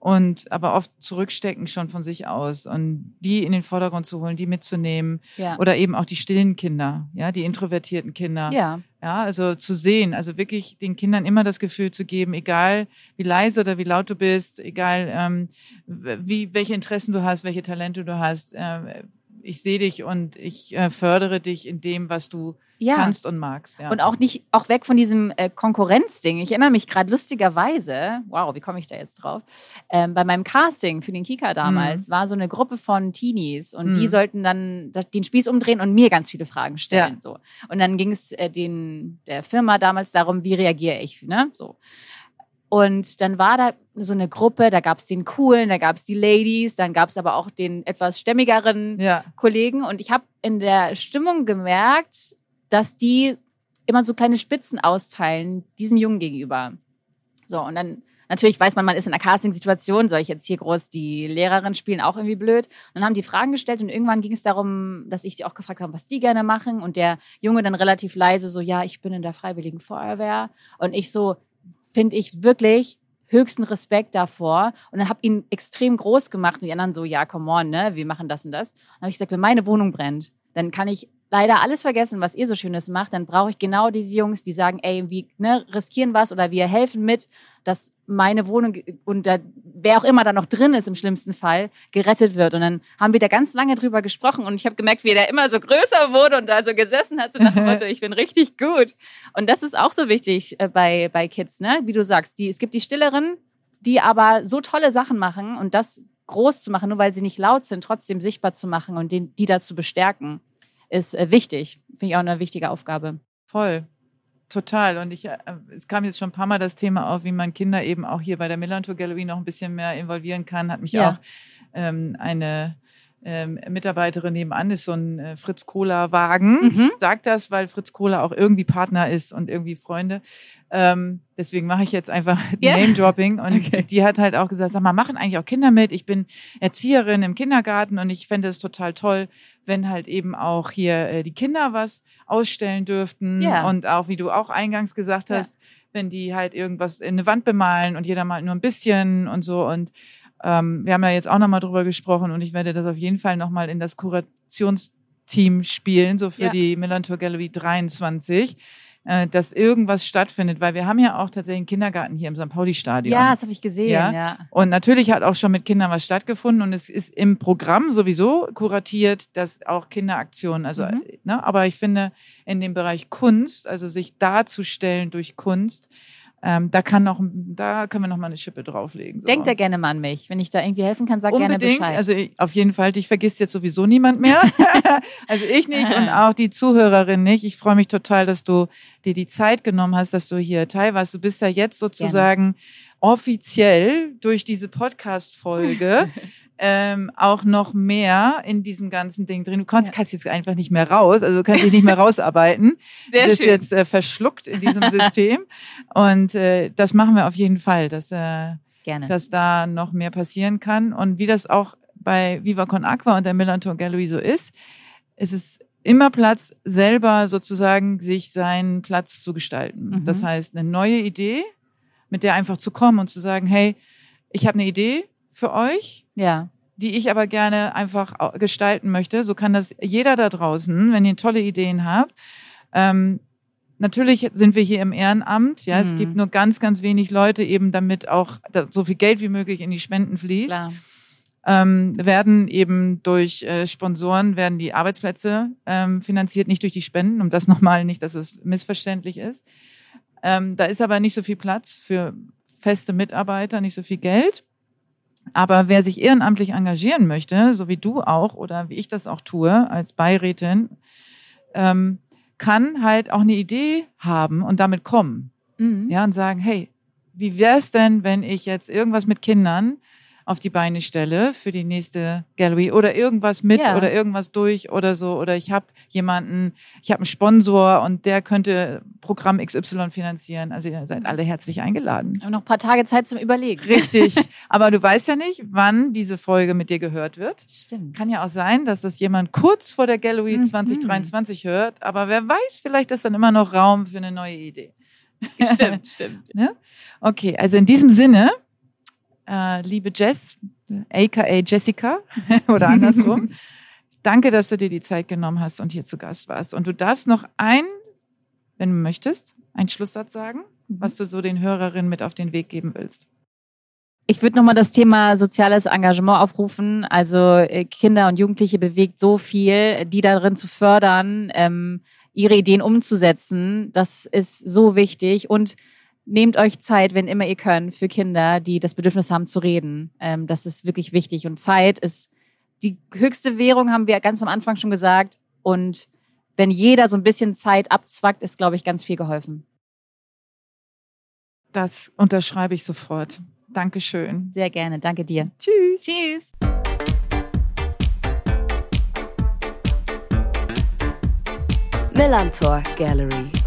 Und aber oft zurückstecken schon von sich aus und die in den Vordergrund zu holen, die mitzunehmen. Ja. Oder eben auch die stillen Kinder, ja, die introvertierten Kinder. Ja. Ja, also zu sehen, also wirklich den Kindern immer das Gefühl zu geben, egal wie leise oder wie laut du bist, egal ähm, wie, welche Interessen du hast, welche Talente du hast, äh, ich sehe dich und ich äh, fördere dich in dem, was du ja. kannst und magst. Ja. Und auch nicht, auch weg von diesem äh, Konkurrenzding. Ich erinnere mich gerade lustigerweise, wow, wie komme ich da jetzt drauf? Ähm, bei meinem Casting für den Kika damals mhm. war so eine Gruppe von Teenies und mhm. die sollten dann den Spieß umdrehen und mir ganz viele Fragen stellen. Ja. So. Und dann ging es äh, den, der Firma damals darum, wie reagiere ich, ne? So. Und dann war da so eine Gruppe, da gab es den coolen, da gab es die Ladies, dann gab es aber auch den etwas stämmigeren ja. Kollegen. Und ich habe in der Stimmung gemerkt, dass die immer so kleine Spitzen austeilen, diesem Jungen gegenüber. So, und dann natürlich weiß man, man ist in einer Casting-Situation, soll ich jetzt hier groß die Lehrerin spielen, auch irgendwie blöd. Und dann haben die Fragen gestellt und irgendwann ging es darum, dass ich sie auch gefragt habe, was die gerne machen. Und der Junge dann relativ leise so, ja, ich bin in der Freiwilligen Feuerwehr. Und ich so, finde ich wirklich höchsten Respekt davor und dann habe ihn extrem groß gemacht und die anderen so, ja, come on, ne, wir machen das und das. Dann habe ich gesagt, wenn meine Wohnung brennt, dann kann ich leider alles vergessen, was ihr so Schönes macht, dann brauche ich genau diese Jungs, die sagen, ey, wir ne, riskieren was oder wir helfen mit, dass meine Wohnung und da, wer auch immer da noch drin ist im schlimmsten Fall, gerettet wird. Und dann haben wir da ganz lange drüber gesprochen und ich habe gemerkt, wie der immer so größer wurde und da so gesessen hat, so nach dem [laughs] Motto, ich bin richtig gut. Und das ist auch so wichtig äh, bei, bei Kids, ne? Wie du sagst, die, es gibt die Stilleren, die aber so tolle Sachen machen und das groß zu machen, nur weil sie nicht laut sind, trotzdem sichtbar zu machen und den, die dazu bestärken ist äh, wichtig. Finde ich auch eine wichtige Aufgabe. Voll. Total. Und ich, äh, es kam jetzt schon ein paar Mal das Thema auf, wie man Kinder eben auch hier bei der Millantor Gallery noch ein bisschen mehr involvieren kann. Hat mich ja. auch ähm, eine ähm, Mitarbeiterin nebenan ist so ein äh, Fritz Cola Wagen. Mhm. Ich sag das, weil Fritz Cola auch irgendwie Partner ist und irgendwie Freunde. Ähm, deswegen mache ich jetzt einfach [laughs] yeah. Name Dropping und okay. die hat halt auch gesagt, sag mal, machen eigentlich auch Kinder mit? Ich bin Erzieherin im Kindergarten und ich fände es total toll, wenn halt eben auch hier äh, die Kinder was ausstellen dürften yeah. und auch, wie du auch eingangs gesagt hast, yeah. wenn die halt irgendwas in eine Wand bemalen und jeder malt nur ein bisschen und so und ähm, wir haben ja jetzt auch nochmal drüber gesprochen und ich werde das auf jeden Fall nochmal in das Kurationsteam spielen, so für ja. die Millantor Gallery 23 äh, dass irgendwas stattfindet, weil wir haben ja auch tatsächlich einen Kindergarten hier im St. Pauli-Stadion. Ja, das habe ich gesehen. Ja? ja? Und natürlich hat auch schon mit Kindern was stattgefunden und es ist im Programm sowieso kuratiert, dass auch Kinderaktionen, also, mhm. ne, aber ich finde, in dem Bereich Kunst, also sich darzustellen durch Kunst, ähm, da kann noch, da können wir noch mal eine Schippe drauflegen. So. Denkt da gerne mal an mich. Wenn ich da irgendwie helfen kann, sag Unbedingt. gerne Bescheid. Also ich, auf jeden Fall, dich vergisst jetzt sowieso niemand mehr. [laughs] also ich nicht und [laughs] auch die Zuhörerin nicht. Ich freue mich total, dass du dir die Zeit genommen hast, dass du hier teil warst. Du bist ja jetzt sozusagen gerne. offiziell durch diese Podcast-Folge [laughs] ähm, auch noch mehr in diesem ganzen Ding drin. Du kannst, ja. kannst jetzt einfach nicht mehr raus, also du kannst dich nicht mehr rausarbeiten. [laughs] Sehr du bist schön. jetzt äh, verschluckt in diesem System. Und äh, das machen wir auf jeden Fall, dass, äh, Gerne. dass da noch mehr passieren kann. Und wie das auch bei Viva Con Aqua und der Millanton Gallery so ist, ist es immer Platz, selber sozusagen sich seinen Platz zu gestalten. Mhm. Das heißt, eine neue Idee, mit der einfach zu kommen und zu sagen, hey, ich habe eine Idee für euch. Ja die ich aber gerne einfach gestalten möchte. So kann das jeder da draußen, wenn ihr tolle Ideen habt. Ähm, natürlich sind wir hier im Ehrenamt. Ja, es Mhm. gibt nur ganz, ganz wenig Leute eben, damit auch so viel Geld wie möglich in die Spenden fließt ähm, werden eben durch äh, Sponsoren werden die Arbeitsplätze ähm, finanziert, nicht durch die Spenden, um das [laughs] nochmal nicht, dass es missverständlich ist. Ähm, da ist aber nicht so viel Platz für feste Mitarbeiter, nicht so viel Geld. Aber wer sich ehrenamtlich engagieren möchte, so wie du auch oder wie ich das auch tue als Beirätin, ähm, kann halt auch eine Idee haben und damit kommen. Mhm. Ja, und sagen, hey, wie wäre es denn, wenn ich jetzt irgendwas mit Kindern auf die Beine stelle für die nächste Gallery oder irgendwas mit Ja. oder irgendwas durch oder so oder ich habe jemanden, ich habe einen Sponsor und der könnte Programm XY finanzieren. Also ihr seid alle herzlich eingeladen. Wir haben noch ein paar Tage Zeit zum Überlegen. Richtig. [laughs] Aber du weißt ja nicht, wann diese Folge mit dir gehört wird. Stimmt. Kann ja auch sein, dass das jemand kurz vor der Gallery Mhm. 2023 hört, aber wer weiß, vielleicht ist dann immer noch Raum für eine neue Idee. Stimmt, stimmt. [laughs] Okay, also in diesem Sinne, äh, liebe Jess, aka Jessica [laughs] oder andersrum, [laughs] danke, dass du dir die Zeit genommen hast und hier zu Gast warst. Und du darfst noch ein, wenn du möchtest, einen Schlusssatz sagen, was du so den Hörerinnen mit auf den Weg geben willst. Ich würde nochmal das Thema soziales Engagement aufrufen. Also äh, Kinder und Jugendliche bewegt so viel, die darin zu fördern, ähm, ihre Ideen umzusetzen. Das ist so wichtig. Und nehmt euch Zeit, wenn immer ihr könnt, für Kinder, die das Bedürfnis haben zu reden. Ähm, das ist wirklich wichtig. Und Zeit ist die höchste Währung, haben wir ganz am Anfang schon gesagt. Und wenn jeder so ein bisschen Zeit abzwackt, ist, glaube ich, ganz viel geholfen. Das unterschreibe ich sofort. Dankeschön. Sehr gerne. Danke dir. Tschüss. Tschüss. Millantor Gallery.